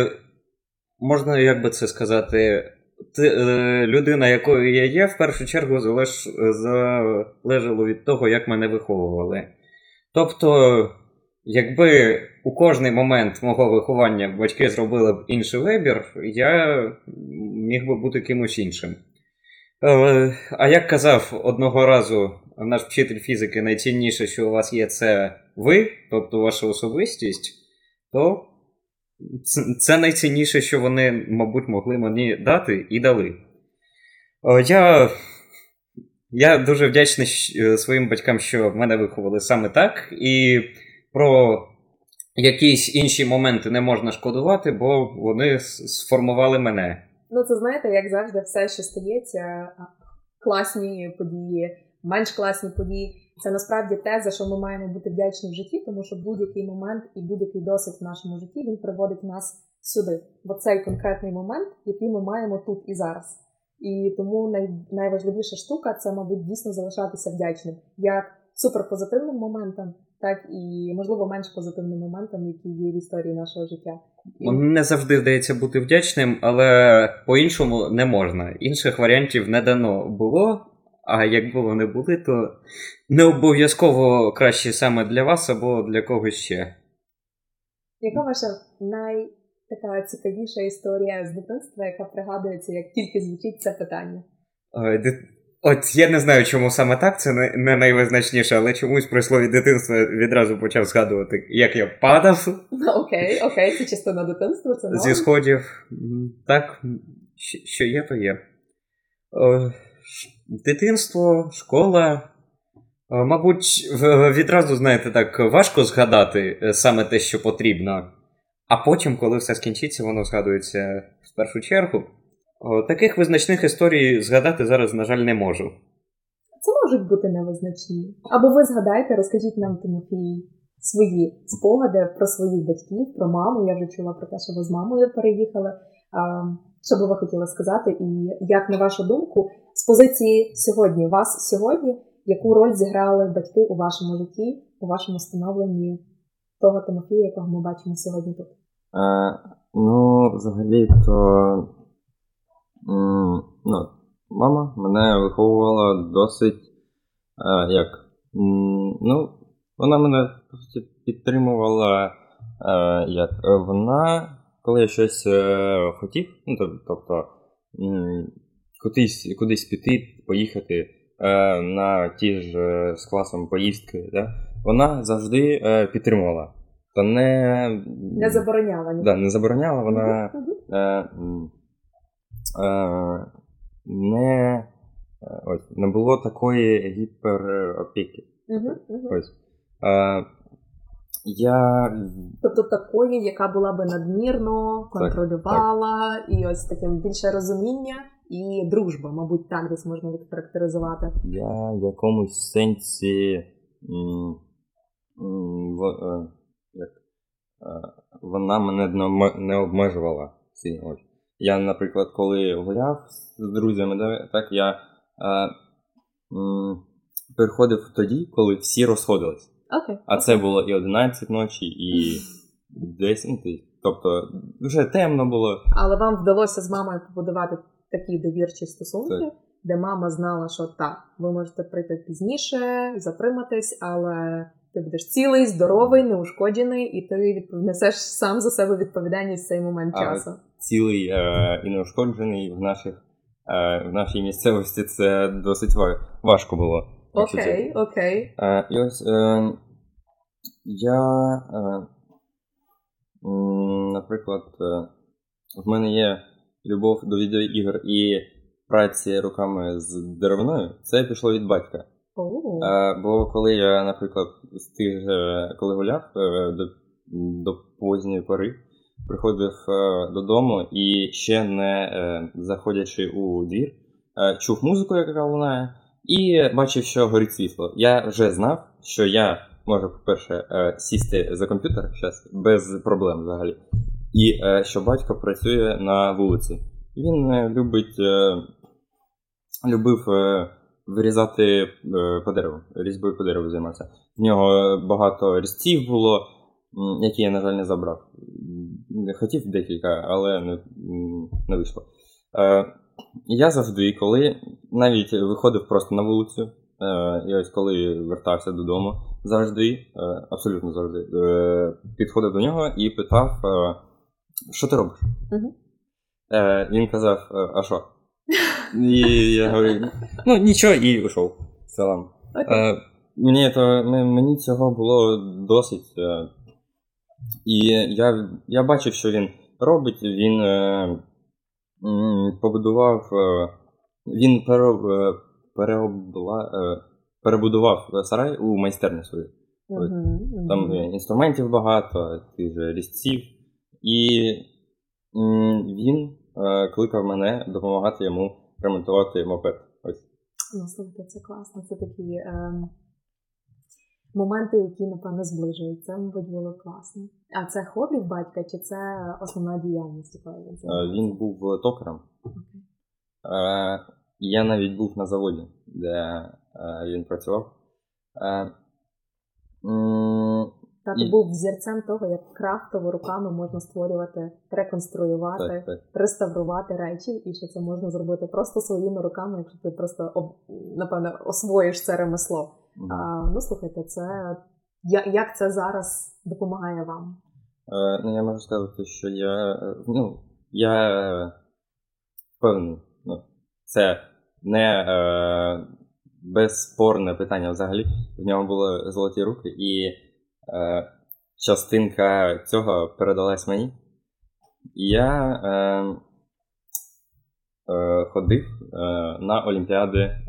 можна як би це сказати, ти, е, людина, якою я є, в першу чергу залеж, залежало від того, як мене виховували. Тобто, якби у кожний момент мого виховання батьки зробили б інший вибір, я міг би бути кимось іншим. Е, А як казав одного разу наш вчитель фізики, найцінніше, що у вас є, це ви, тобто ваша особистість, то це- найцінніше, що вони, мабуть, могли мені дати і дали. Я, я дуже вдячний е, своїм батькам, що мене виховали саме так, і про якісь інші моменти не можна шкодувати, бо вони сформували мене. Ну, це знаєте, як завжди, все, що стається, класні події, менш класні події. Це насправді те, за що ми маємо бути вдячні в житті, тому що будь-який момент і будь-який досвід в нашому житті він приводить нас сюди, бо цей конкретний момент, який ми маємо тут і зараз. І тому най, найважливіша штука це, мабуть, дійсно залишатися вдячним як суперпозитивним моментам, так і можливо менш позитивним моментам, які є в історії нашого життя. І- Не завжди вдається бути вдячним, але по-іншому не можна. Інших варіантів не дано було. А якби вони були, то не обов'язково краще саме для вас або для когось ще. Яка ваша най така цікавіша історія з дитинства, яка пригадується, як тільки звучить це питання? От я не знаю, чому саме так, це не, не найвизначніше, але чомусь при слові дитинства відразу почав згадувати, як я падав Ну, окей, окей, це частина дитинства, це норм. зі сходів. Так, що є, то є. Е, Дитинство, школа. Е, Мабуть, відразу, знаєте, так важко згадати е, саме те, що потрібно. А потім, коли все скінчиться, воно згадується в першу чергу. О, Таких визначних історій згадати зараз, на жаль, не можу. Це можуть бути невизначні. Або ви згадайте, розкажіть нам, Тимофій, свої спогади про своїх батьків, про маму. Я вже чула про те, що ви з мамою переїхали. Що би ви хотіли сказати, і як на вашу думку, з позиції сьогодні, вас сьогодні, яку роль зіграли батьки у вашому житті, у вашому становленні того Тимофія, якого ми бачимо сьогодні тут? Е, ну, взагалі, то. Ну, мама мене виховувала досить. Е, як? ну, вона мене підтримувала. Е, як? Е, Вона, коли я щось хотів, ну, тобто кудись, кудись піти, поїхати на ті ж з класом поїздки, да? вона завжди підтримувала. То не, Не забороняла да, не забороняла, вона не, е, ось, не було такої гіперопіки. Ось. Е, я Тобто такої, яка була би надмірно, контролювала, і ось таким більше розуміння і дружба, мабуть, так десь можна відхарактеризувати. Я в якомусь сенсі м, м, в, е, як, е, вона мене не обмежувала сильно. Ось. Я, наприклад, коли гуляв з друзями, да, так я е, м, переходив тоді, коли всі розходились. Окей. А це було і 11 ночі, і 10. Тобто вже темно було. Але вам вдалося з мамою побудувати такі довірчі стосунки, Так. де мама знала, що так, ви можете прийти пізніше, затриматись, але ти будеш цілий, здоровий, неушкоджений, і ти несеш сам за себе відповідальність в цей момент А, часу. цілий е, і неушкоджений в наших е, в нашій місцевості це досить важко було. Окей, окей. Е, і ось е, я, е, наприклад, е, в мене є любов до відеоігр і праці руками з деревиною. Це пішло від батька. Бо коли я, наприклад, з коли гуляв е, до, до поздньої пори, приходив е, додому і ще не е, заходячи у двір, чув музику, яка лунає, і бачив, що горить світло. Я вже знав, що я можу, по-перше, сісти за комп'ютер зараз без проблем взагалі. І що батько працює на вулиці. Він любить, любив вирізати е, по дереву, різьбою по дереву займався. В нього багато різців було, які я, на жаль, не забрав. Хотів декілька, але не, не вийшло. Е, я завжди, коли навіть виходив просто на вулицю, е, і ось коли вертався додому, завжди, абсолютно завжди, підходив до нього і питав, що ти робиш? Е, він казав, а що? І я говорю, ну нічого, і пішов. Салам. окей. Е, мені, то, мені цього було досить. Е, і я, я бачив, що він робить. Він е, побудував. Він пере, переобла, перебудував сарай у майстерню свою. Мгм. Там е, інструментів багато, тих же різців. І він кликав мене допомагати йому ремонтувати мопед. Ось. Ну, слухайте, це класно. Це такі ем, моменти, які, напевно, зближують. Це, мабуть, було класно. А це хобі в батька, чи це основна діяльність, якою він Е, займається? Він був токарем. Окей. Е, Я навіть був на заводі, де е, він працював. Е, м, Тато І- був взірцем того, як крафтово руками можна створювати, реконструювати, Так, так. реставрувати речі, і що це можна зробити просто своїми руками, якщо ти просто об, напевно освоїш це ремесло. Мгм. А, ну слухайте, це я- як це зараз допомагає вам? Е, Ну, я можу сказати, що я. е, Ну, я е, впевнений. Ну, це не е, безспорне питання взагалі. В нього були золоті руки, і частинка цього передалась мені. І я е, е, ходив е, на Олімпіади е,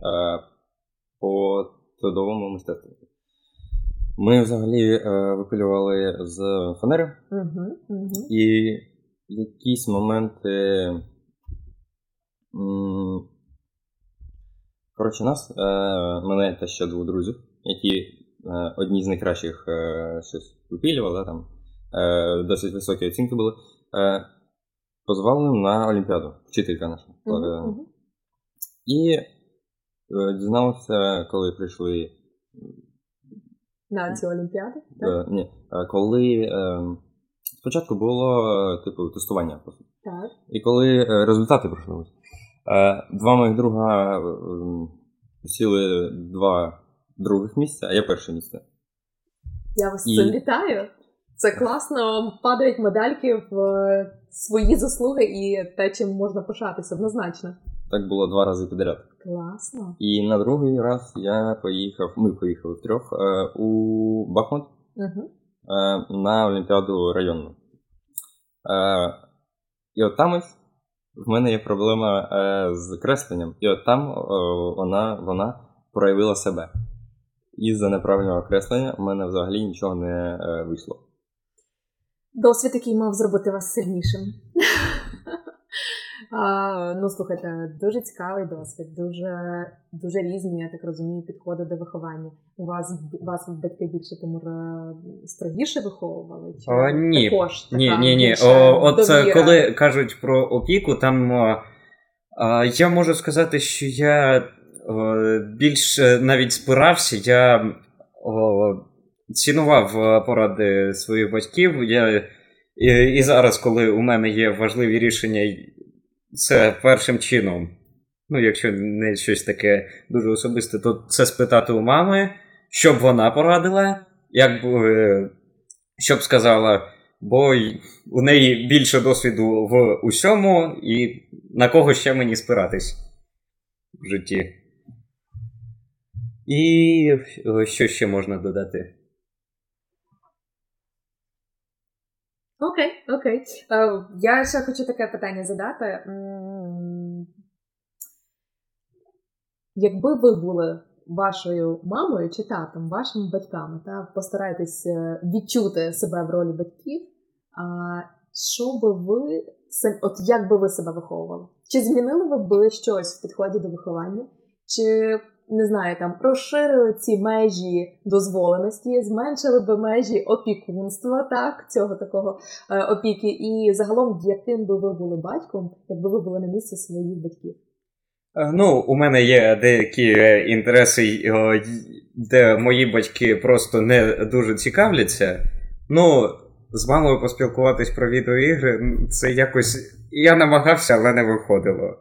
по трудовому мистецтву. Ми взагалі е, випилювали з фанери, угу. і в якісь моменти. м, Коротше, нас, е, мене та ще двох друзів, які е, одні з найкращих е, щось випилювали, да, там, е, досить високі оцінки були, е, позвали на Олімпіаду, вчителька наша. Е, Угу. І е, дізналися, коли прийшли На цю олімпіаду? Так. Е, ні, е, коли е, спочатку було е, типу тестування. так. І коли е, результати пройшли, е, два моїх друга е, сіли два других місця, а я перше місце. Я вас І- цим вітаю. Це класно. Падають медальки в е, свої заслуги і те, чим можна пишатися, однозначно. Так було два рази підряд. Класно. І на другий раз я поїхав, ми поїхали втрьох е, у Бахмут Угу. на Олімпіаду районну. І от там ось в мене є проблема з кресленням. І от там вона, вона проявила себе. Із-за неправильного креслення в мене взагалі нічого не е, вийшло. Досвід, який мав зробити вас сильнішим. А, ну, слухайте, дуже цікавий досвід, дуже, дуже різні, я так розумію, підходи до виховання. У вас вас батьки більше Тимур е, строгіше виховували? Чи О, ні. також така Ні, ні, ні. О, от це довіра? коли кажуть про опіку, там а, я можу сказати, що я більш навіть спирався, я цінував е, поради своїх батьків. Я, і, і зараз, коли у мене є важливі рішення, це першим чином. Ну, якщо не щось таке дуже особисте, то це спитати у мами, що б вона порадила, як би, е, що б сказала, бо у неї більше досвіду в усьому, і на кого ще мені спиратись в житті. І що ще можна додати? Окей, окей. Е, я ще хочу таке питання задати. Якби ви були вашою мамою чи татом, вашими батьками, та постарайтесь е, відчути себе в ролі батьків. Що би ви от як би ви себе виховували? Чи змінили ви би щось в підході до виховання? Чи не знаю, там розширили ці межі дозволеності, зменшили би межі опікунства, так, цього такого е, опіки, і загалом, яким би ви були батьком, якби ви були на місці своїх батьків? Е, Ну, у мене є деякі е, інтереси, де мої батьки просто не дуже цікавляться. Ну, з мамою поспілкуватись про відеоігри, це якось. Я намагався, але не виходило.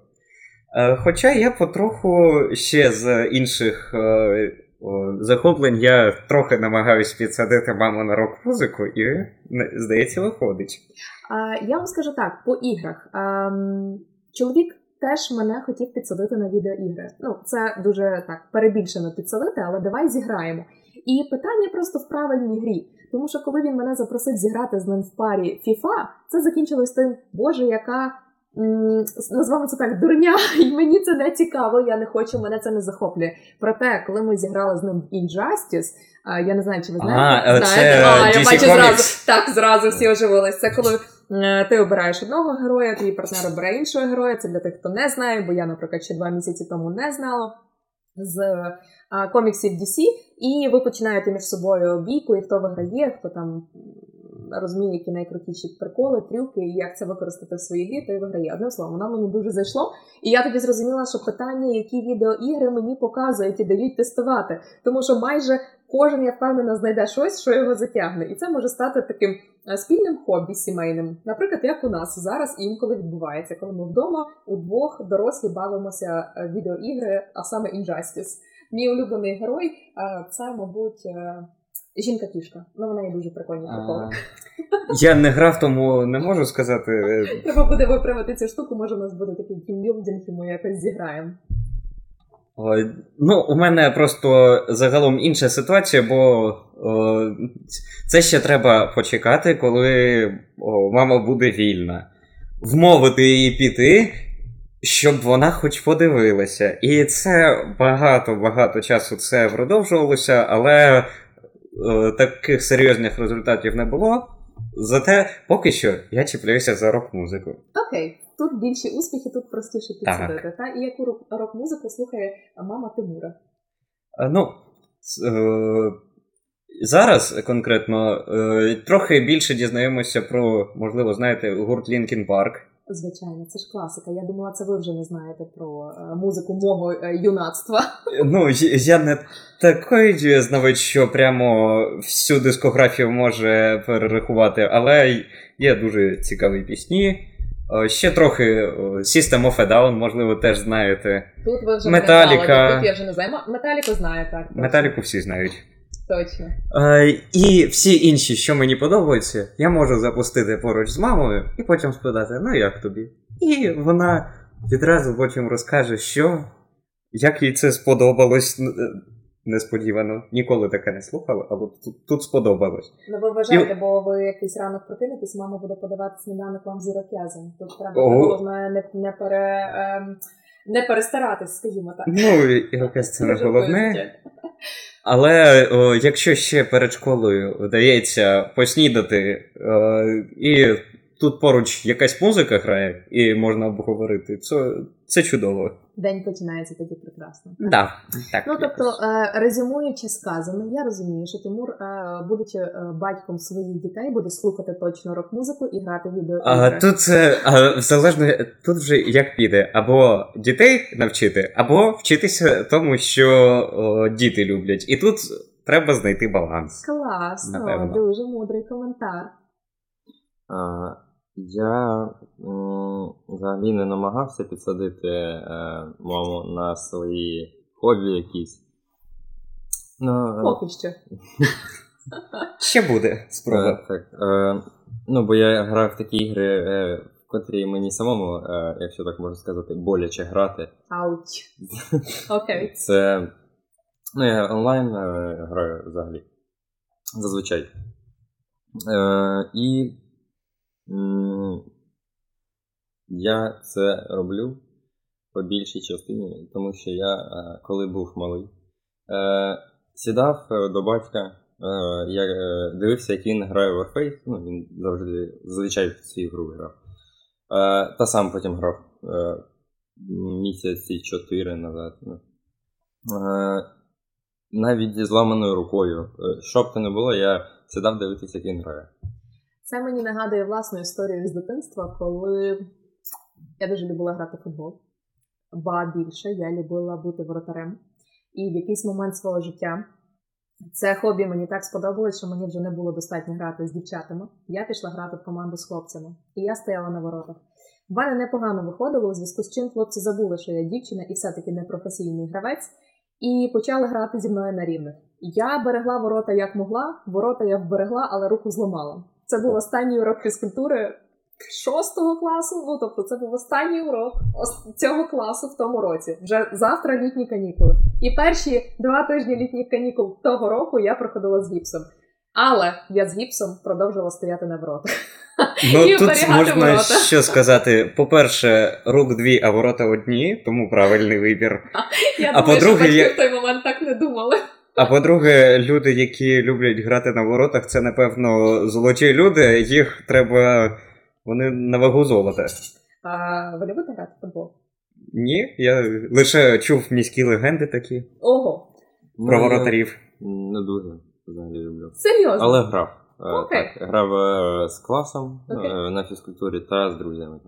Е, Хоча я потроху ще з інших е, захоплень я трохи намагаюсь підсадити маму на рок-музику, і здається, виходить. Я вам скажу так: по іграх. Ем, чоловік теж мене хотів підсадити на відеоігри. Ну, це дуже так перебільшено підсадити, але давай зіграємо. І питання просто в правильній грі. Тому що коли він мене запросив зіграти з ним в парі FIFA, це закінчилось тим, боже, яка. Назвемо це так дурня, і мені це не цікаво, я не хочу, мене це не захоплює. Проте, коли ми зіграли з ним в Injustice, я не знаю, чи ви знаєте. А, е, знаєте? а, я бачу зразу. Так, зразу всі оживились. Це коли е, ти обираєш одного героя, твій партнер обирає іншого героя. Це для тих, хто не знає, бо я, наприклад, ще два місяці тому не знала з е, коміксів DC, і ви починаєте між собою бійку, і хто виграє, хто там розуміє, які найкрутіші приколи, трюки, і як це використати в своїй грі, той виграє. Одним словом, воно мені дуже зайшло. І я тоді зрозуміла, що питання, які відеоігри мені показують і дають тестувати, тому що майже кожен, я впевнена, знайде щось, що його затягне. І це може стати таким е, спільним хобі сімейним. Наприклад, як у нас зараз інколи відбувається, коли ми вдома удвох дорослі бавимося е, відеоігри, а саме Injustice. Мій улюблений герой е, це, мабуть, жінка-кішка. Ну, вона є дуже прикольні приколи. А, Я не грав, тому не можу сказати. е, Треба буде виправити цю штуку, може, у нас буде такий тімбілдинг, і ми якось зіграємо. Ну, у мене просто загалом інша ситуація, бо о, це ще треба почекати, коли о, мама буде вільна. Вмовити її піти, щоб вона хоч подивилася. І це багато-багато часу це продовжувалося, але таких серйозних результатів не було. Зате поки що я чіпляюся за рок-музику. Окей, тут більші успіхи, тут простіше підсадити. Та? І яку рок- рок-музику слухає мама Тимура? Е, Ну, е, зараз конкретно е, трохи більше дізнаємося про, можливо, знаєте, гурт Linkin Park. Звичайно, це ж класика. Я думала, це ви вже не знаєте про е, музику мого е, юнацтва. Е, Ну, я- не такий знавець, що прямо всю дискографію може перерахувати, але є дуже цікаві пісні. Ще трохи System of a Down, можливо, теж знаєте. Тут ви вже Металіка. тут я вже не знаю. Металіку знаю, так. Металіку всі знають. Точно. Е, і всі інші, що мені подобаються, я можу запустити поруч з мамою і потім спитати, ну як тобі? І вона відразу потім розкаже, що як їй це сподобалось е, несподівано. Ніколи таке не слухала, але тут, тут сподобалось. Ну ви вважаєте, бо ви якийсь ранок прокинетесь, мама буде подавати сніданок вам з ірокезом. Тут треба головне не, не, пере, ем, не перестаратись, скажімо так. Ну, і якесь це не головне. Але о, якщо ще перед школою вдається поснідати о, і тут поруч якась музика грає, і можна обговорити, це, це чудово. День починається тоді прекрасно. Да, так. Ну тобто, е, резюмуючи сказане, я розумію, що Тимур, е, будучи е, батьком своїх дітей, буде слухати точно рок-музику і грати в відеоігри. А, тут це а, залежно, тут вже як піде, або дітей навчити, або вчитися тому, що о, діти люблять. І тут треба знайти баланс. Класно, Напевно. дуже мудрий коментар. А, я м, взагалі не намагався підсадити е, маму на свої хобі якісь. Ну, е, Поки що. Ще буде спроба. е, так, е, ну, бо я грав в такі ігри, е, в котрі мені самому, е, якщо так можна сказати, боляче грати. Ауч. Окей. Це. Ну, я онлайн е, граю взагалі. Зазвичай. Е, і я це роблю по більшій частині, тому що я, е, коли був малий, е, сідав е, до батька, я дивився, як він грає в Warface, ну, він завжди зазвичай в цю гру грав. Та сам потім грав місяці чотири назад. Ну. Навіть зі зламаною рукою. Що б то не було, я сідав дивитися, як він грає. Це мені нагадує власну історію з дитинства, коли я дуже любила грати в футбол. Ба більше я любила бути воротарем. І в якийсь момент свого життя це хобі мені так сподобалось, що мені вже не було достатньо грати з дівчатами. Я пішла грати в команду з хлопцями, і я стояла на воротах. В мене непогано виходило, у зв'язку з чим хлопці забули, що я дівчина і все-таки не професійний гравець, і почали грати зі мною на рівних. Я берегла ворота як могла, ворота я вберегла, але руку зламала. Це був останній урок фізкультури шостого класу. Ну тобто, це був останній урок цього класу в тому році. Вже завтра літні канікули. І перші два тижні літніх канікул того року я проходила з гіпсом. Але я з гіпсом продовжувала стояти на воротах. Ну І тут можна ворота. що сказати: по-перше, рук дві, а ворота одні, тому правильний вибір. Я А думаю, по-друге, батьки я- в той момент так не думали. А по-друге, люди, які люблять грати на воротах, це напевно золоті люди. Їх треба. Вони на вагу золота. А ви любите грати в футбол? Ні, я лише чув міські легенди такі Ого, про Ну, воротарів. Не дуже взагалі люблю. серйозно? Але грав. Е, Окей. Так, грав е, з класом е, Окей. на фізкультурі та з друзями.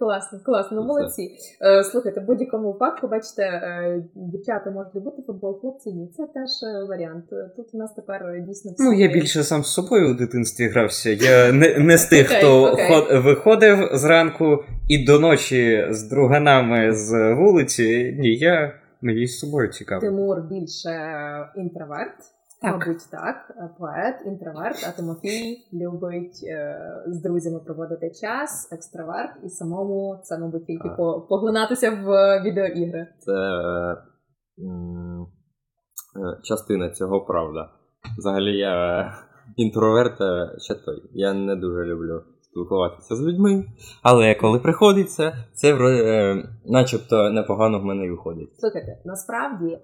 Класно, класно, ну молодці. Е, слухайте, в будь-якому випадку, бачите, е, дівчата можуть любити футбол, хлопці ні. Це теж е, варіант. Тут у нас тепер дійсно всі. Ну, я більше сам з собою у дитинстві грався. Я не, не з тих, Окей, хто ход- виходив зранку і до ночі з друганами з вулиці. Ні, я мені з собою цікаво. Тимур більше інтроверт. Так. Мабуть, так, Е, поет, інтроверт, а Тимофій любить е, з друзями проводити час, екстраверт, і самому це, мабуть, тільки по, поглинатися в е, відеоігри. Це е, м, частина цього правда. Взагалі я е, інтроверт ще той. Я не дуже люблю спілкуватися з людьми. Але коли приходиться, це начебто непогано в мене виходить. Слухайте, насправді,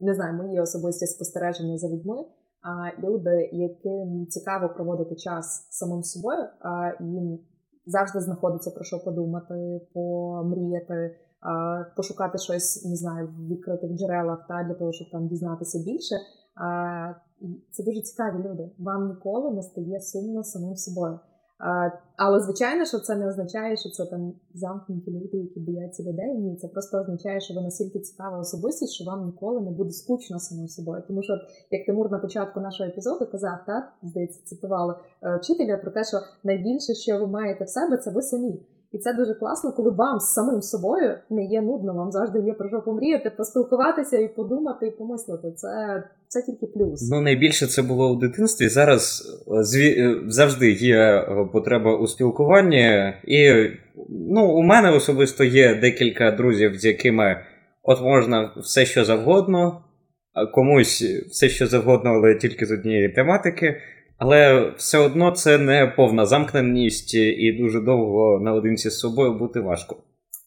не знаю, мої особисті спостереження за людьми. А люди, яким цікаво проводити час самим собою, а їм завжди знаходиться про що подумати, помріяти, а, пошукати щось, не знаю, в відкритих джерелах та для того, щоб там дізнатися більше. А, Це дуже цікаві люди. Вам ніколи не стає сумно самим собою. Але звичайно, що це не означає, що це там замкнуті люди, які бояться людей. Ні, це просто означає, що ви настільки цікава особистість, що вам ніколи не буде скучно самим собою. Тому що, як Тимур на початку нашого епізоду казав, так здається, цитували е, вчителя про те, що найбільше, що ви маєте в себе, це ви самі. І це дуже класно, коли вам з самим собою не є нудно, вам завжди є про що помріяти, поспілкуватися і подумати, і помислити. Це, це тільки плюс. Ну, найбільше це було у дитинстві. Зараз е, зві... е, завжди є е, потреба у спілкуванні, і ну, у мене особисто є декілька друзів, з якими от можна все, що завгодно, комусь все, що завгодно, але тільки з однієї тематики. Але все одно це не повна замкненість, і дуже довго наодинці з собою бути важко.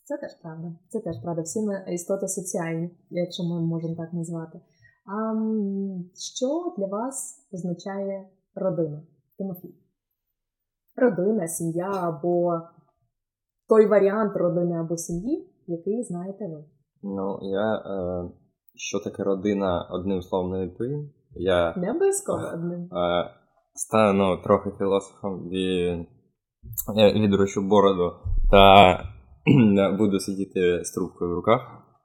Це теж правда. Це теж правда. Всі ми істоти соціальні, якщо ми можемо так назвати. А що для вас означає родина? Тимофій? родина, сім'я або той варіант родини або сім'ї, який знаєте ви. Ну, я. Е, що таке родина одним словом не відповім. Я Не обов'язково одним. е, стану трохи філософом і відрощу бороду та буду сидіти з трубкою в руках.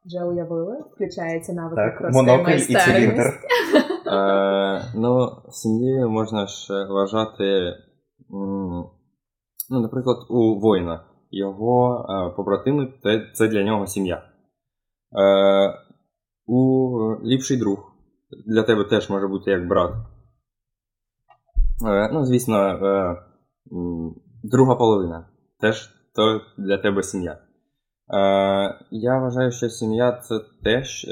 Вже уявили, включається навик Так, монокль і циліндр. Е, ну, сім'єю можна ж вважати, ну, наприклад, у воїна. Його е, побратими це, це для нього сім'я. Е, у ліпший друг для тебе теж може бути як брат. Е, ну, звісно, е, друга половина теж то для тебе сім'я. Е, я вважаю, що сім'я це теж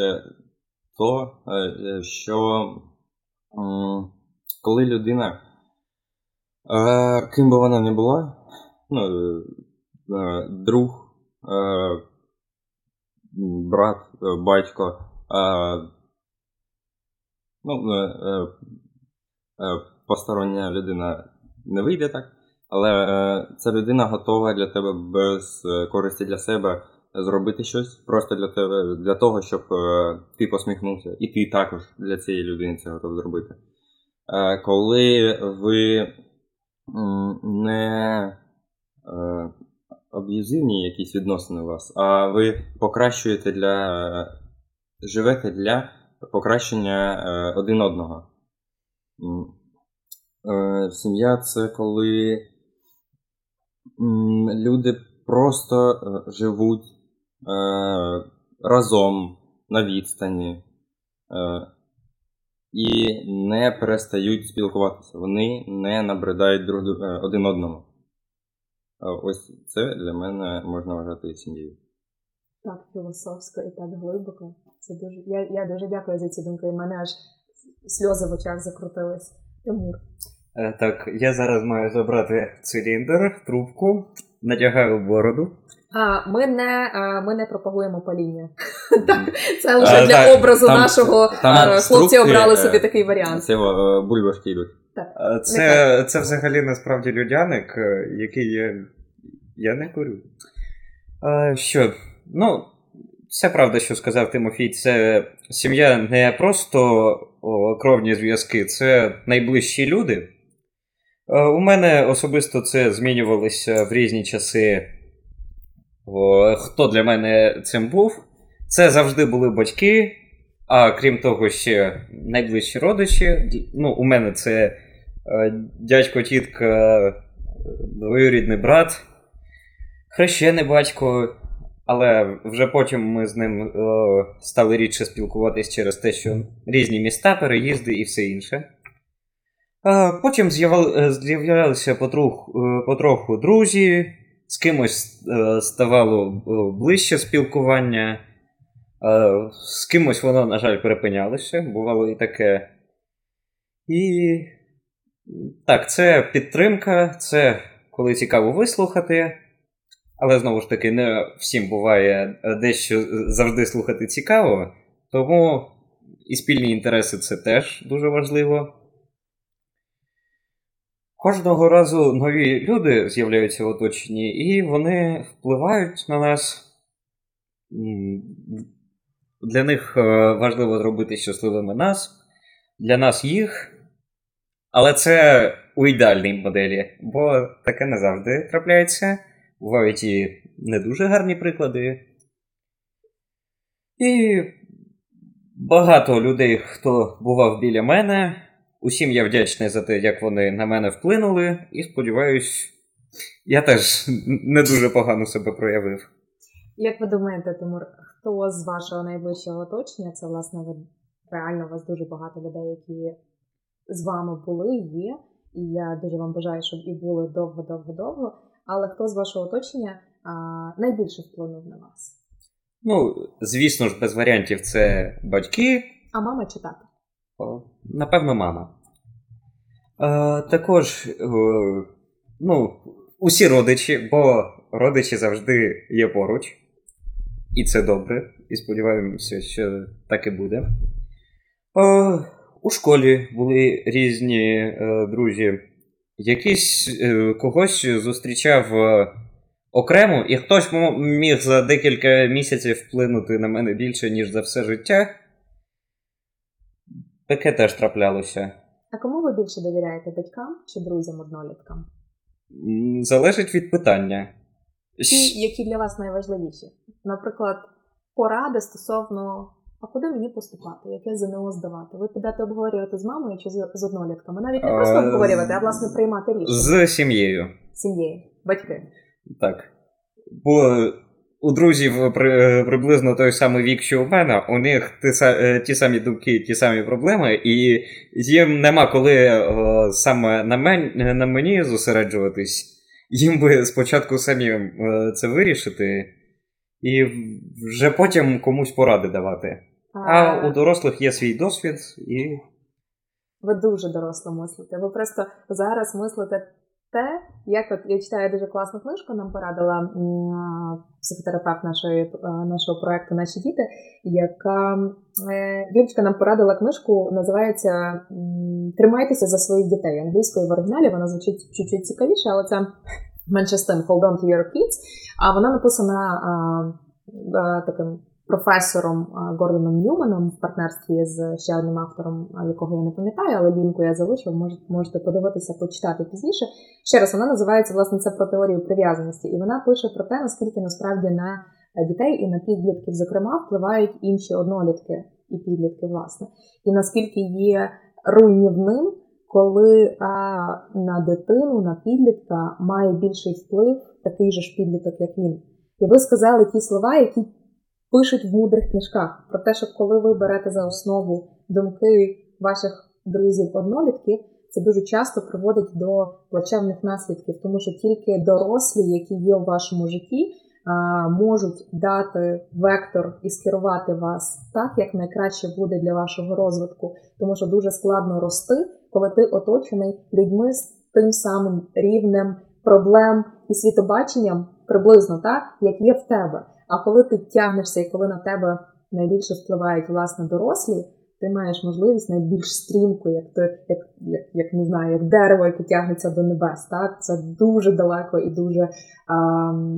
то, що коли людина, ким би вона не була, ну, друг, брат, батько, ну, постороння людина не вийде так, але е, ця людина готова для тебе без е, користі для себе зробити щось просто для тебе, для того, щоб е, ти посміхнувся, і ти також для цієї людини це готов зробити. Е, коли ви не е, аб'юзивні якісь відносини у вас, а ви покращуєте для живете для покращення е, один одного. Е, Сім'я це коли люди просто е, живуть е, разом на відстані і не перестають спілкуватися. Вони не набридають друг один одному. Ось це для мене можна вважати сім'єю. Так філософсько і так глибоко. Це дуже. Я, я дуже дякую за ці думки. У мене аж сльози в очах закрутились. Тимур. Е, Так, я зараз маю забрати циліндр, трубку, надягаю бороду. А ми не, а, ми не пропагуємо паління. Так, це лише для так, образу там- нашого там е, хлопці обрали е, собі такий варіант. Це е, бульбашки йдуть. Е, Це, це взагалі насправді людяник, е, який я, я не курю. Е, Що? Ну, це правда, що сказав Тимофій. Це сім'я не просто кровні зв'язки, це найближчі люди. Е, У мене особисто це змінювалося в різні часи. Хто для мене цим був? Це завжди були батьки, а крім того, ще найближчі родичі. Ну, у мене це е, дядько, тітка, двоюрідний брат, хрещений батько. Але вже потім ми з ним е, стали рідше спілкуватись через те, що різні міста, переїзди і все інше. Е, потім е, з'являлися потроху, е, потроху друзі, з кимось е, ставало ближче спілкування, з кимось воно, на жаль, перепинялося, бувало і таке. І так, це підтримка, це коли цікаво вислухати. Але знову ж таки, не всім буває е, дещо завжди слухати цікаво, тому і спільні інтереси це теж дуже важливо. Кожного разу нові люди з'являються в оточенні, і вони впливають на нас. Для них е, важливо зробити щасливими нас, для нас їх. Але це у ідеальній моделі, бо таке не завжди трапляється. Бувають і не дуже гарні приклади. І багато людей, хто бував біля мене, усім я вдячний за те, як вони на мене вплинули, і сподіваюсь, я теж не дуже погано себе проявив. Як ви думаєте, Тимур, хто з вашого найближчого оточення, це власне ви реально у вас дуже багато людей, які з вами були, є, і я дуже вам бажаю, щоб і були довго-довго-довго. Але хто з вашого оточення а, найбільше вплинув на вас? Ну, звісно ж, без варіантів це батьки, А мама чи тато? Напевно, мама. Е, також, ну, усі родичі, бо родичі завжди є поруч. І це добре. І сподіваємося, що так і буде. Е, у школі були різні е, друзі, якийсь е, когось зустрічав е, окремо, і хтось міг за декілька місяців вплинути на мене більше, ніж за все життя. Таке теж траплялося. А кому ви більше довіряєте батькам чи друзям-одноліткам? Залежить від питання. Ті, які для вас найважливіші? Наприклад, поради стосовно, а куди мені поступати, яке ЗНО здавати? Ви підете обговорювати з мамою чи з однолітками? Навіть не просто обговорювати, а власне приймати рішення. З сім'єю. Сім'єю, батьки. Так. Бо у друзів при, приблизно той самий вік, що у мене, у них ті, е, ті самі думки, ті самі проблеми, і їм нема коли е, саме на, мен, на мені зосереджуватись. Їм би спочатку самі е, це вирішити, і вже потім комусь поради давати. А, у дорослих є свій досвід і. Ви дуже доросло мислите. Ви просто зараз мислите те, як от я читаю дуже класну книжку, нам порадила психотерапевт нашої, е, нашого проекту Наші діти, яка Юлічка е, нам порадила книжку, називається Тримайтеся за своїх дітей. Англійською в оригіналі вона звучить чуть-чуть цікавіше, але це менше з тим Hold on to your kids. А вона написана а, а, таким професором Гордоном Ньюманом в партнерстві з ще одним автором, якого я не пам'ятаю, але лінку я залишив, можете подивитися, почитати пізніше. Ще раз вона називається власне це про теорію прив'язаності, і вона пише про те, наскільки насправді на дітей і на підлітків, зокрема, впливають інші однолітки і підлітки, власне, і наскільки є руйнівним. Коли а, на дитину, на підлітка має більший вплив такий же ж підліток, як він. І ви сказали ті слова, які пишуть в мудрих книжках про те, що коли ви берете за основу думки ваших друзів-однолітків, це дуже часто приводить до плачевних наслідків, тому що тільки дорослі, які є у вашому житті, можуть дати вектор і скерувати вас так, як найкраще буде для вашого розвитку, тому що дуже складно рости, коли ти оточений людьми з тим самим рівнем проблем і світобаченням приблизно так, як є в тебе. А коли ти тягнешся і коли на тебе найбільше впливають власне дорослі, ти маєш можливість найбільш стрімко, як ти, як, як, як не знаю, як дерево, яке тягнеться до небес. Так? Це дуже далеко і дуже а,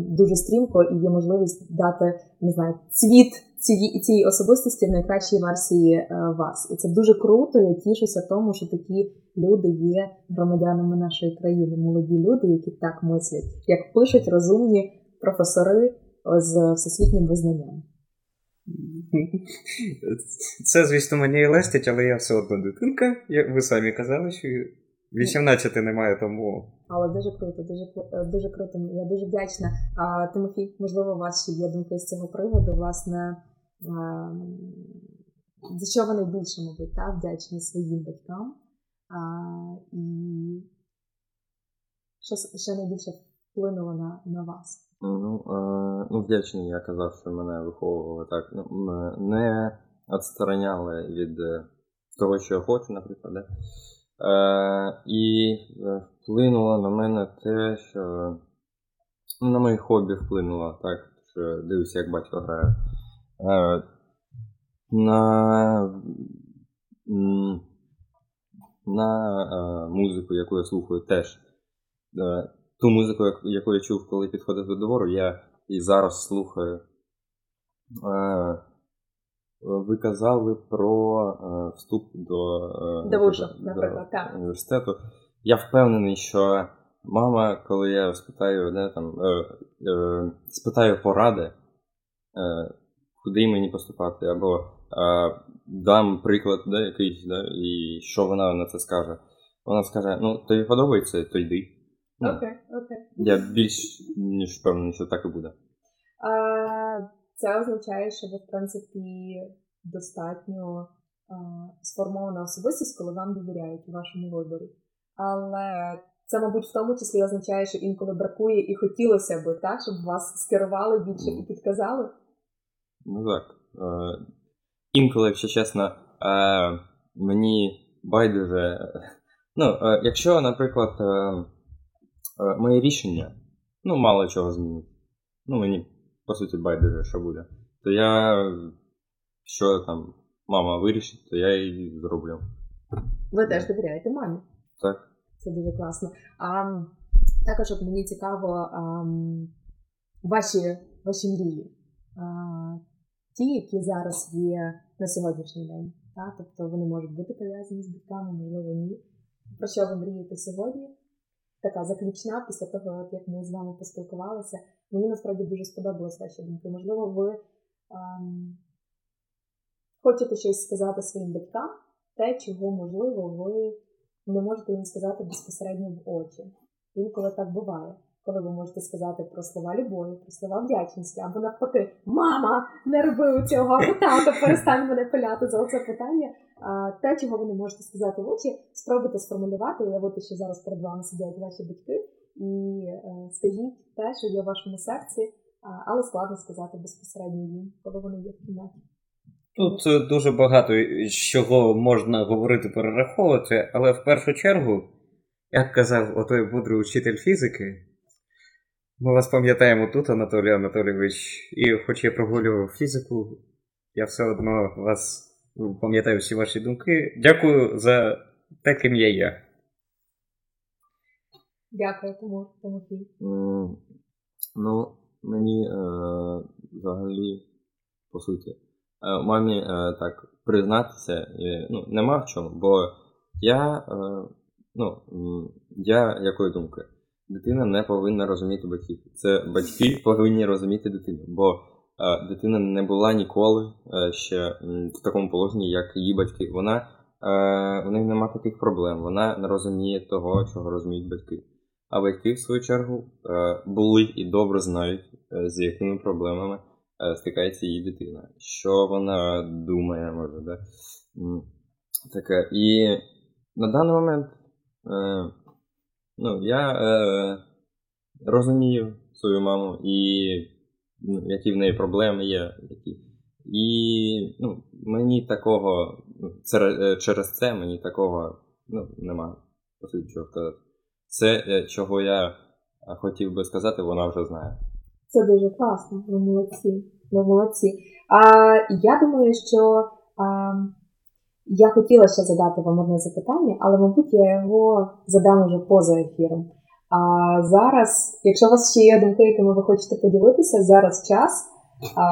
дуже стрімко, і є можливість дати не знаю, цвіт цієї цієї особистості в найкращій версії е, вас. І це дуже круто. Я тішуся тому, що такі люди є громадянами нашої країни, молоді люди, які так мислять, як пишуть розумні професори з всесвітнім визнанням. Це, звісно, мені і лестить, але я все одно дитинка. Як ви самі казали, що 18 немає тому. Але дуже круто, дуже дуже круто. Я дуже вдячна. А, Тимофій, можливо, у вас ще є думки з цього приводу. Власне, а, за що вони більше, мабуть, так, вдячні своїм батькам. А, І що, що найбільше вплинуло на, на вас? Ну, е, ну, вдячний, я казав, що мене виховували так. Ну, Не відстороняли від е, того, що я хочу, наприклад. Да? Е, І е, вплинуло на мене те, що ну, на мої хобі вплинуло, так, що дивлюся, як батько грає. Е, На на е, музику, яку я слухаю, теж. Е, ту музику, яку я чув, коли підходив до двору, я і зараз слухаю. Е, ви казали про е, вступ до е, до, наприклад, до університету. Я впевнений, що мама, коли я спитаю, де там, спитаю поради, куди мені поступати, або дам приклад да, якийсь, да, і що вона на це скаже. Вона скаже: ну, тобі подобається, то йди. Окей, окей. Я більш ніж впевнений, що так і буде. А, Це означає, що ви, в принципі, достатньо а, сформована особистість, коли вам довіряють у вашому виборі. Але це, мабуть, в тому числі означає, що інколи бракує і хотілося б, так, щоб вас скерували більше і підказали. Ну так. Е, Інколи, якщо чесно, е, мені байдуже. Ну, е, якщо, наприклад. Е, моє рішення ну, мало чого змінить. Ну, мені, по суті, байдуже, що буде. То я, що там мама вирішить, то я і зроблю. Ви теж довіряєте мамі? Так. Це дуже класно. А також от мені цікаво а, ваші ваші мрії, а, ті, які зараз є на сьогоднішній день. Та? Тобто вони можуть бути пов'язані з батьками, можливо, ні. Про що ви мрієте сьогодні? Така заключна після того, як ми з вами поспілкувалися. Мені насправді дуже сподобалось ваші думки. Можливо, ви ем, хочете щось сказати своїм батькам, те, чого, можливо, ви не можете їм сказати безпосередньо в очі. Інколи так буває, коли ви можете сказати про слова любові, про слова вдячності, або навпаки, мама, не роби цього, або тато, перестань мене пиляти за це питання. Те, чого ви не можете сказати в очі, спробуйте сформулювати, уявити, що зараз перед вами сидять ваші батьки, і е, скажіть те, що є в вашому серці, а, але складно сказати безпосередньо їм, коли вони є в кімнаті. Тут е, дуже багато чого можна говорити, перераховувати, але в першу чергу, як казав отой мудрий учитель фізики, ми вас пам'ятаємо тут, Анатолій Анатолійович, і хоч я прогулював фізику, я все одно вас пам'ятаю всі ваші думки. Дякую за те, ким я є. Дякую, Тимур, Тимофій. Mm, ну, мені е, взагалі, по суті, е, мамі е, так признатися ну, нема в чому, бо я, е, ну, я якої думки? Дитина не повинна розуміти батьків. Це батьки повинні розуміти дитину, бо дитина не була ніколи е, ще в такому положенні, як її батьки. Вона е, в неї нема таких проблем. Вона не розуміє того, чого розуміють батьки. А батьки, в свою чергу, е, були і добре знають, е, з якими проблемами е, стикається її дитина, що вона думає, може, да? таке. І на даний момент ну, я е, розумію свою маму, і ну, які в неї проблеми є. Які. І ну, мені такого, ну, через це мені такого ну, суті, чого сказати. Це, е, чого я хотів би сказати, вона вже знає. Це дуже класно, ви молодці. Ви молодці. А я думаю, що а, я хотіла ще задати вам одне запитання, але, мабуть, я його задам уже поза ефіром. А зараз, якщо у вас ще є думки, якими ви хочете поділитися, зараз час. А,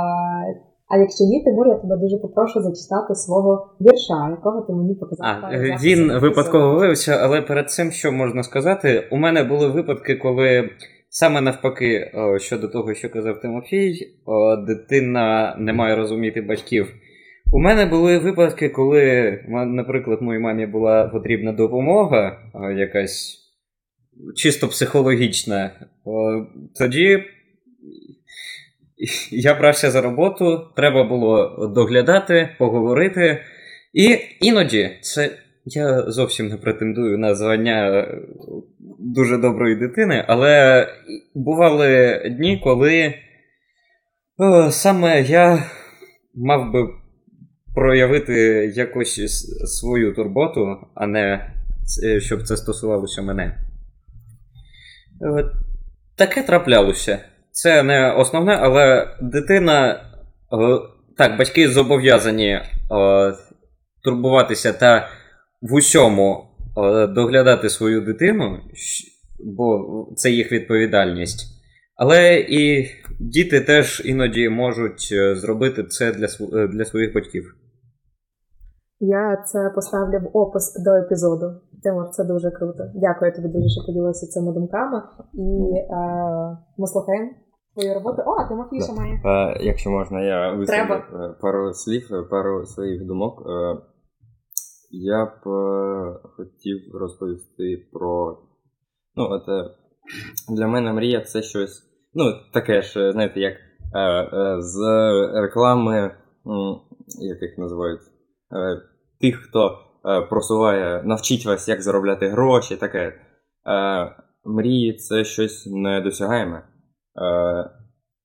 а якщо ні, Тимур, я тебе дуже попрошу зачитати свого вірша, якого ти мені показав. А, Він випадково виявився, але перед цим що можна сказати, у мене були випадки, коли саме навпаки, щодо того, що казав Тимофій, дитина не має розуміти батьків. У мене були випадки, коли, наприклад, моїй мамі була потрібна допомога, якась чисто психологічна. Тоді я брався за роботу, треба було доглядати, поговорити. І іноді це я зовсім не претендую на звання дуже доброї дитини, але бували дні, коли о, саме я мав би проявити якось свою турботу, а не щоб це стосувалося мене. Таке траплялося. Це не основне, але дитина. Так, батьки зобов'язані турбуватися та в усьому доглядати свою дитину, бо це їх відповідальність. Але і діти теж іноді можуть е, зробити це для е, для своїх батьків. Я це поставлю в опис до епізоду. Тимур, це дуже круто. Дякую тобі дуже, що поділився цими думками. І е, ми слухаємо твою роботу. О, Тимофій ще має. Е, якщо можна, я висловлю е, пару слів, пару своїх думок. Е, я б е, хотів розповісти про. Ну, от для мене мрія це щось. Ну, таке ж, знаєте, як з реклами, як їх називають, тих, хто просуває, навчить вас, як заробляти гроші, таке. Мрії це щось недосягаєме.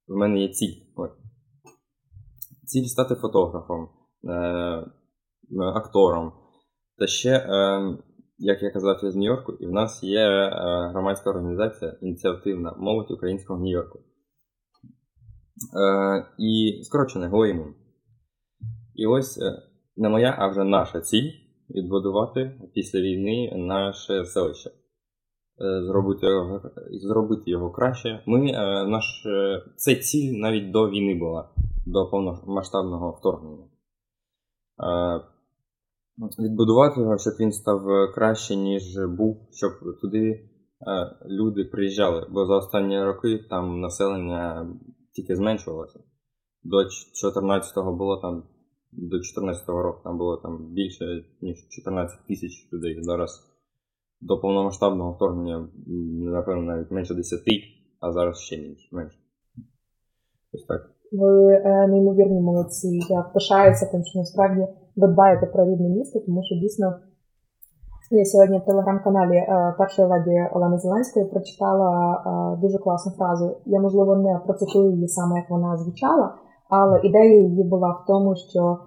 В мене є ціль. Ціль стати фотографом, актором. Та ще, е, як я казав, я з Нью-Йорку, і в нас є е, громадська організація ініціативна молодь українського Нью-Йорку. Е, і скорочене ГОІМУН. І ось не моя, а вже наша ціль відбудувати після війни наше селище. зробити його, зробити його краще. Ми наш це ціль навіть до війни була, до повномасштабного вторгнення. Відбудувати його, щоб він став краще, ніж був, щоб туди люди приїжджали, бо за останні роки там населення тільки зменшувалося. До 14-го було там, до 14-го року там було там більше, ніж 14 тисяч людей. Зараз до повномасштабного вторгнення, напевно, навіть менше 10, а зараз ще менше. Ось так. Ви е, неймовірні молодці. Я пишаюся тим, що насправді ви дбаєте про рідне місто, тому що дійсно я сьогодні в телеграм-каналі е, першої леді Олени Зеленської прочитала е, дуже класну фразу. Я, можливо, не процитую її саме, як вона звучала, але ідея її була в тому, що е,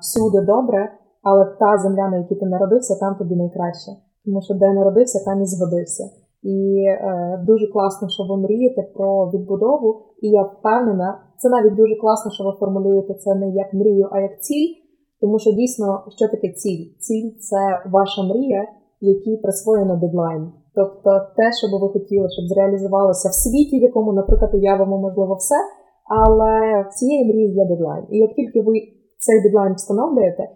всюди добре, але та земля, на якій ти народився, там тобі найкраще. Тому що де народився, там і згодився. І е, дуже класно, що ви мрієте про відбудову, і я впевнена, це навіть дуже класно, що ви формулюєте це не як мрію, а як ціль. Тому що дійсно, що таке ціль? Ціль це ваша мрія, якій присвоєно дедлайн. Тобто те, що би ви хотіли, щоб зреалізувалося в світі, в якому, наприклад, уявимо можливо все, але в цієї мрії є дедлайн. І як тільки ви цей дедлайн встановлюєте,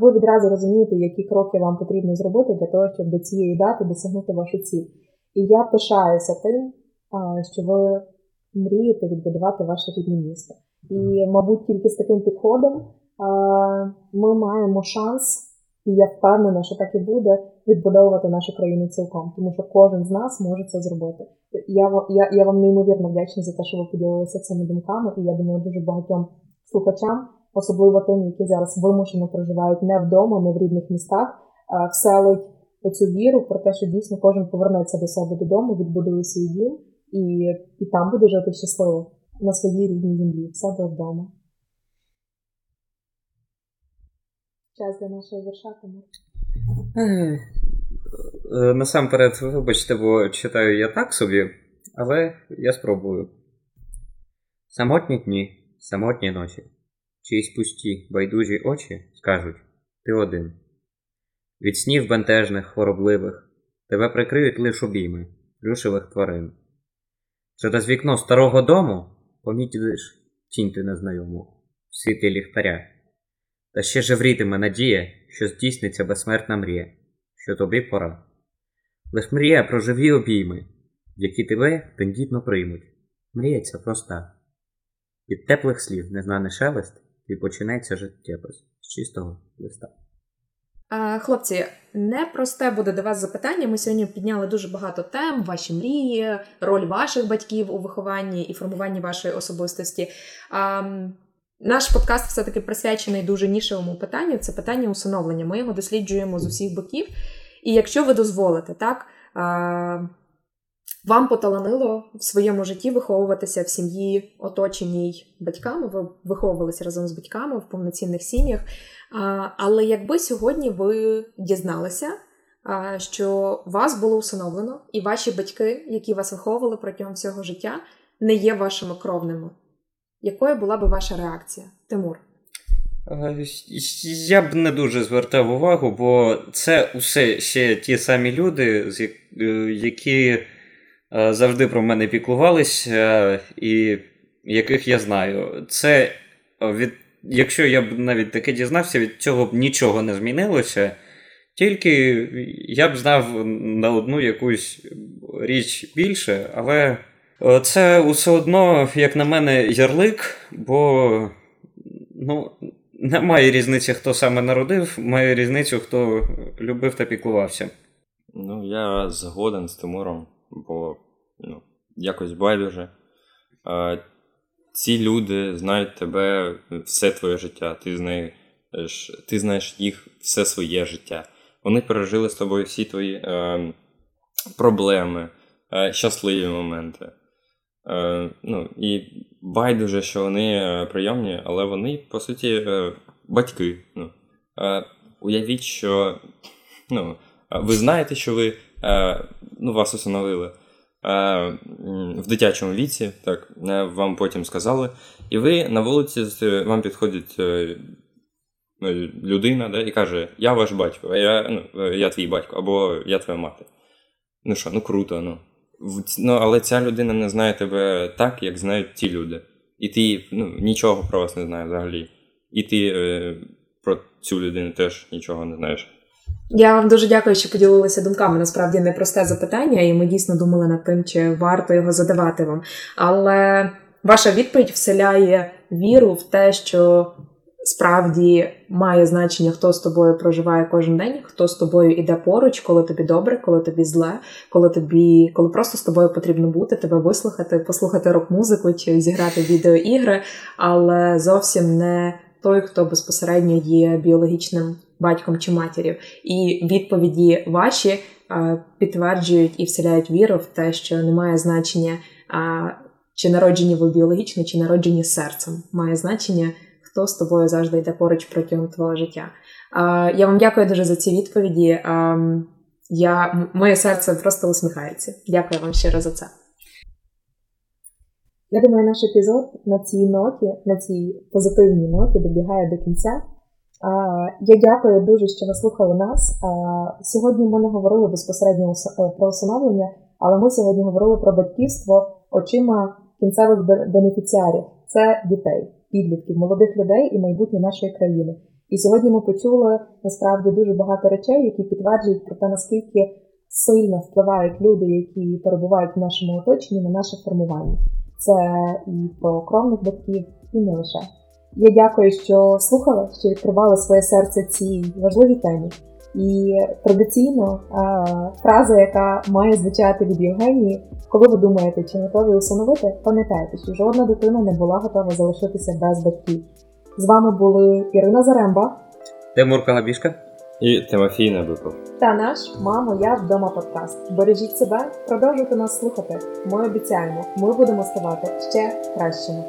ви відразу розумієте, які кроки вам потрібно зробити для того, щоб до цієї дати досягнути вашу ціль. І я пишаюся тим, що ви мрієте відбудувати ваше рідне місто. І, мабуть, тільки з таким підходом ми маємо шанс, і я впевнена, що так і буде, відбудовувати нашу країну цілком, тому що кожен з нас може це зробити. Я я, я вам неймовірно вдячна за те, що ви поділилися цими думками, і я думаю, дуже багатьом слухачам, особливо тим, які зараз вимушено проживають не вдома, не в рідних містах, вселить оцю віру про те, що дійсно кожен повернеться до себе додому, відбудує свій дім і, і там буде жити щасливо на своїй рідній землі, в себе вдома. Час для нашого вірша, е, Насамперед, вибачте, бо читаю я так собі, але я спробую. Самотні дні, самотні ночі, чиїсь пусті, байдужі очі скажуть ти один. Від снів бентежних, хворобливих тебе прикриють лиш обійми плюшевих тварин. Через вікно старого дому помітиш тінь ти незнайому в світлі ліхтаря. Та ще жеврітиме надія, що здійсниться безсмертна мрія, що тобі пора. Лиш мрія про живі обійми, які тебе тендітно приймуть. Мрія ця проста. Від теплих слів незнаний шелест і починається життєпис з чистого листа. Хлопці, непросте буде до вас запитання. Ми сьогодні підняли дуже багато тем: ваші мрії, роль ваших батьків у вихованні і формуванні вашої особистості. Наш подкаст все-таки присвячений дуже нішевому питанню. Це питання усиновлення. Ми його досліджуємо з усіх боків. І якщо ви дозволите, так вам поталанило в своєму житті виховуватися в сім'ї, оточеній батьками. Ви виховувалися разом з батьками в повноцінних сім'ях. Але якби сьогодні ви дізналися, що вас було усиновлено, і ваші батьки, які вас виховували протягом всього життя, не є вашими кровними якою була би ваша реакція, Тимур? Е, я б не дуже звертав увагу, бо це усе ще ті самі люди, е, які е, завжди про мене піклувалися, і яких я знаю. Це від, Якщо я б навіть таке дізнався, від цього б нічого не змінилося. Тільки я б знав на одну якусь річ більше, але це усе одно, як на мене, ярлик, бо ну, немає різниці, хто саме народив, має різницю, хто любив та піклувався. Ну, я згоден з Тимуром, бо ну, якось байдуже. А, Ці люди знають тебе все твоє життя. Ти знаєш, ти знаєш їх все своє життя. Вони пережили з тобою всі твої е, проблеми, е, щасливі моменти. Е, ну, І байдуже, що вони е, прийомні, але вони, по суті, е, батьки. Ну, Уявіть, що ну, ви знаєте, що ви ну, вас усиновили в дитячому віці, так, вам потім сказали, і ви на вулиці вам підходить ну, людина да, і каже: Я ваш батько, я, ну, я твій батько, або я твоя мати. ну що, ну круто, ну. Ну. Але ця людина не знає тебе так, як знають ті люди. І ти ну, нічого про вас не знаєш взагалі. І ти е, про цю людину теж нічого не знаєш. Я вам дуже дякую, що поділилися думками. Насправді непросте запитання, і ми дійсно думали над тим, чи варто його задавати вам. Але ваша відповідь вселяє віру в те, що справді має значення, хто з тобою проживає кожен день, хто з тобою іде поруч, коли тобі добре, коли тобі зле, коли тобі, коли просто з тобою потрібно бути, тебе вислухати, послухати рок-музику чи зіграти відеоігри, але зовсім не той, хто безпосередньо є біологічним батьком чи матір'ю. І відповіді ваші е, підтверджують і вселяють віру в те, що немає значення, чи народжені ви біологічно, чи народжені серцем. Має значення, хто з тобою завжди йде поруч протягом твого життя. Я вам дякую дуже за ці відповіді. Я, моє серце просто усміхається. Дякую вам щиро за це. Я думаю, наш епізод на цій ноті, на цій позитивній ноті добігає до кінця. Я дякую дуже, що ви слухали нас. Сьогодні ми не говорили безпосередньо е, про усиновлення, але ми сьогодні говорили про батьківство очима кінцевих бенефіціарів. Це дітей, підлітків, молодих людей і майбутнє нашої країни. І сьогодні ми почули насправді дуже багато речей, які підтверджують про те, наскільки сильно впливають люди, які перебувають в нашому оточенні на наше формування. Це і про кровних батьків, і не лише. Я дякую, що слухали, що відкривали своє серце цій важливій темі. І традиційно а, фраза, яка має звучати від Євгенії, коли ви думаєте, чи готові усиновити, пам'ятайте, що жодна дитина не була готова залишитися без батьків. З вами були Ірина Заремба Тимур Кагабішка. І Тимофій Набиков. та наш Мамо, я вдома подкаст. Бережіть себе, продовжуйте нас слухати. Ми обіцяємо, ми будемо ставати ще кращими.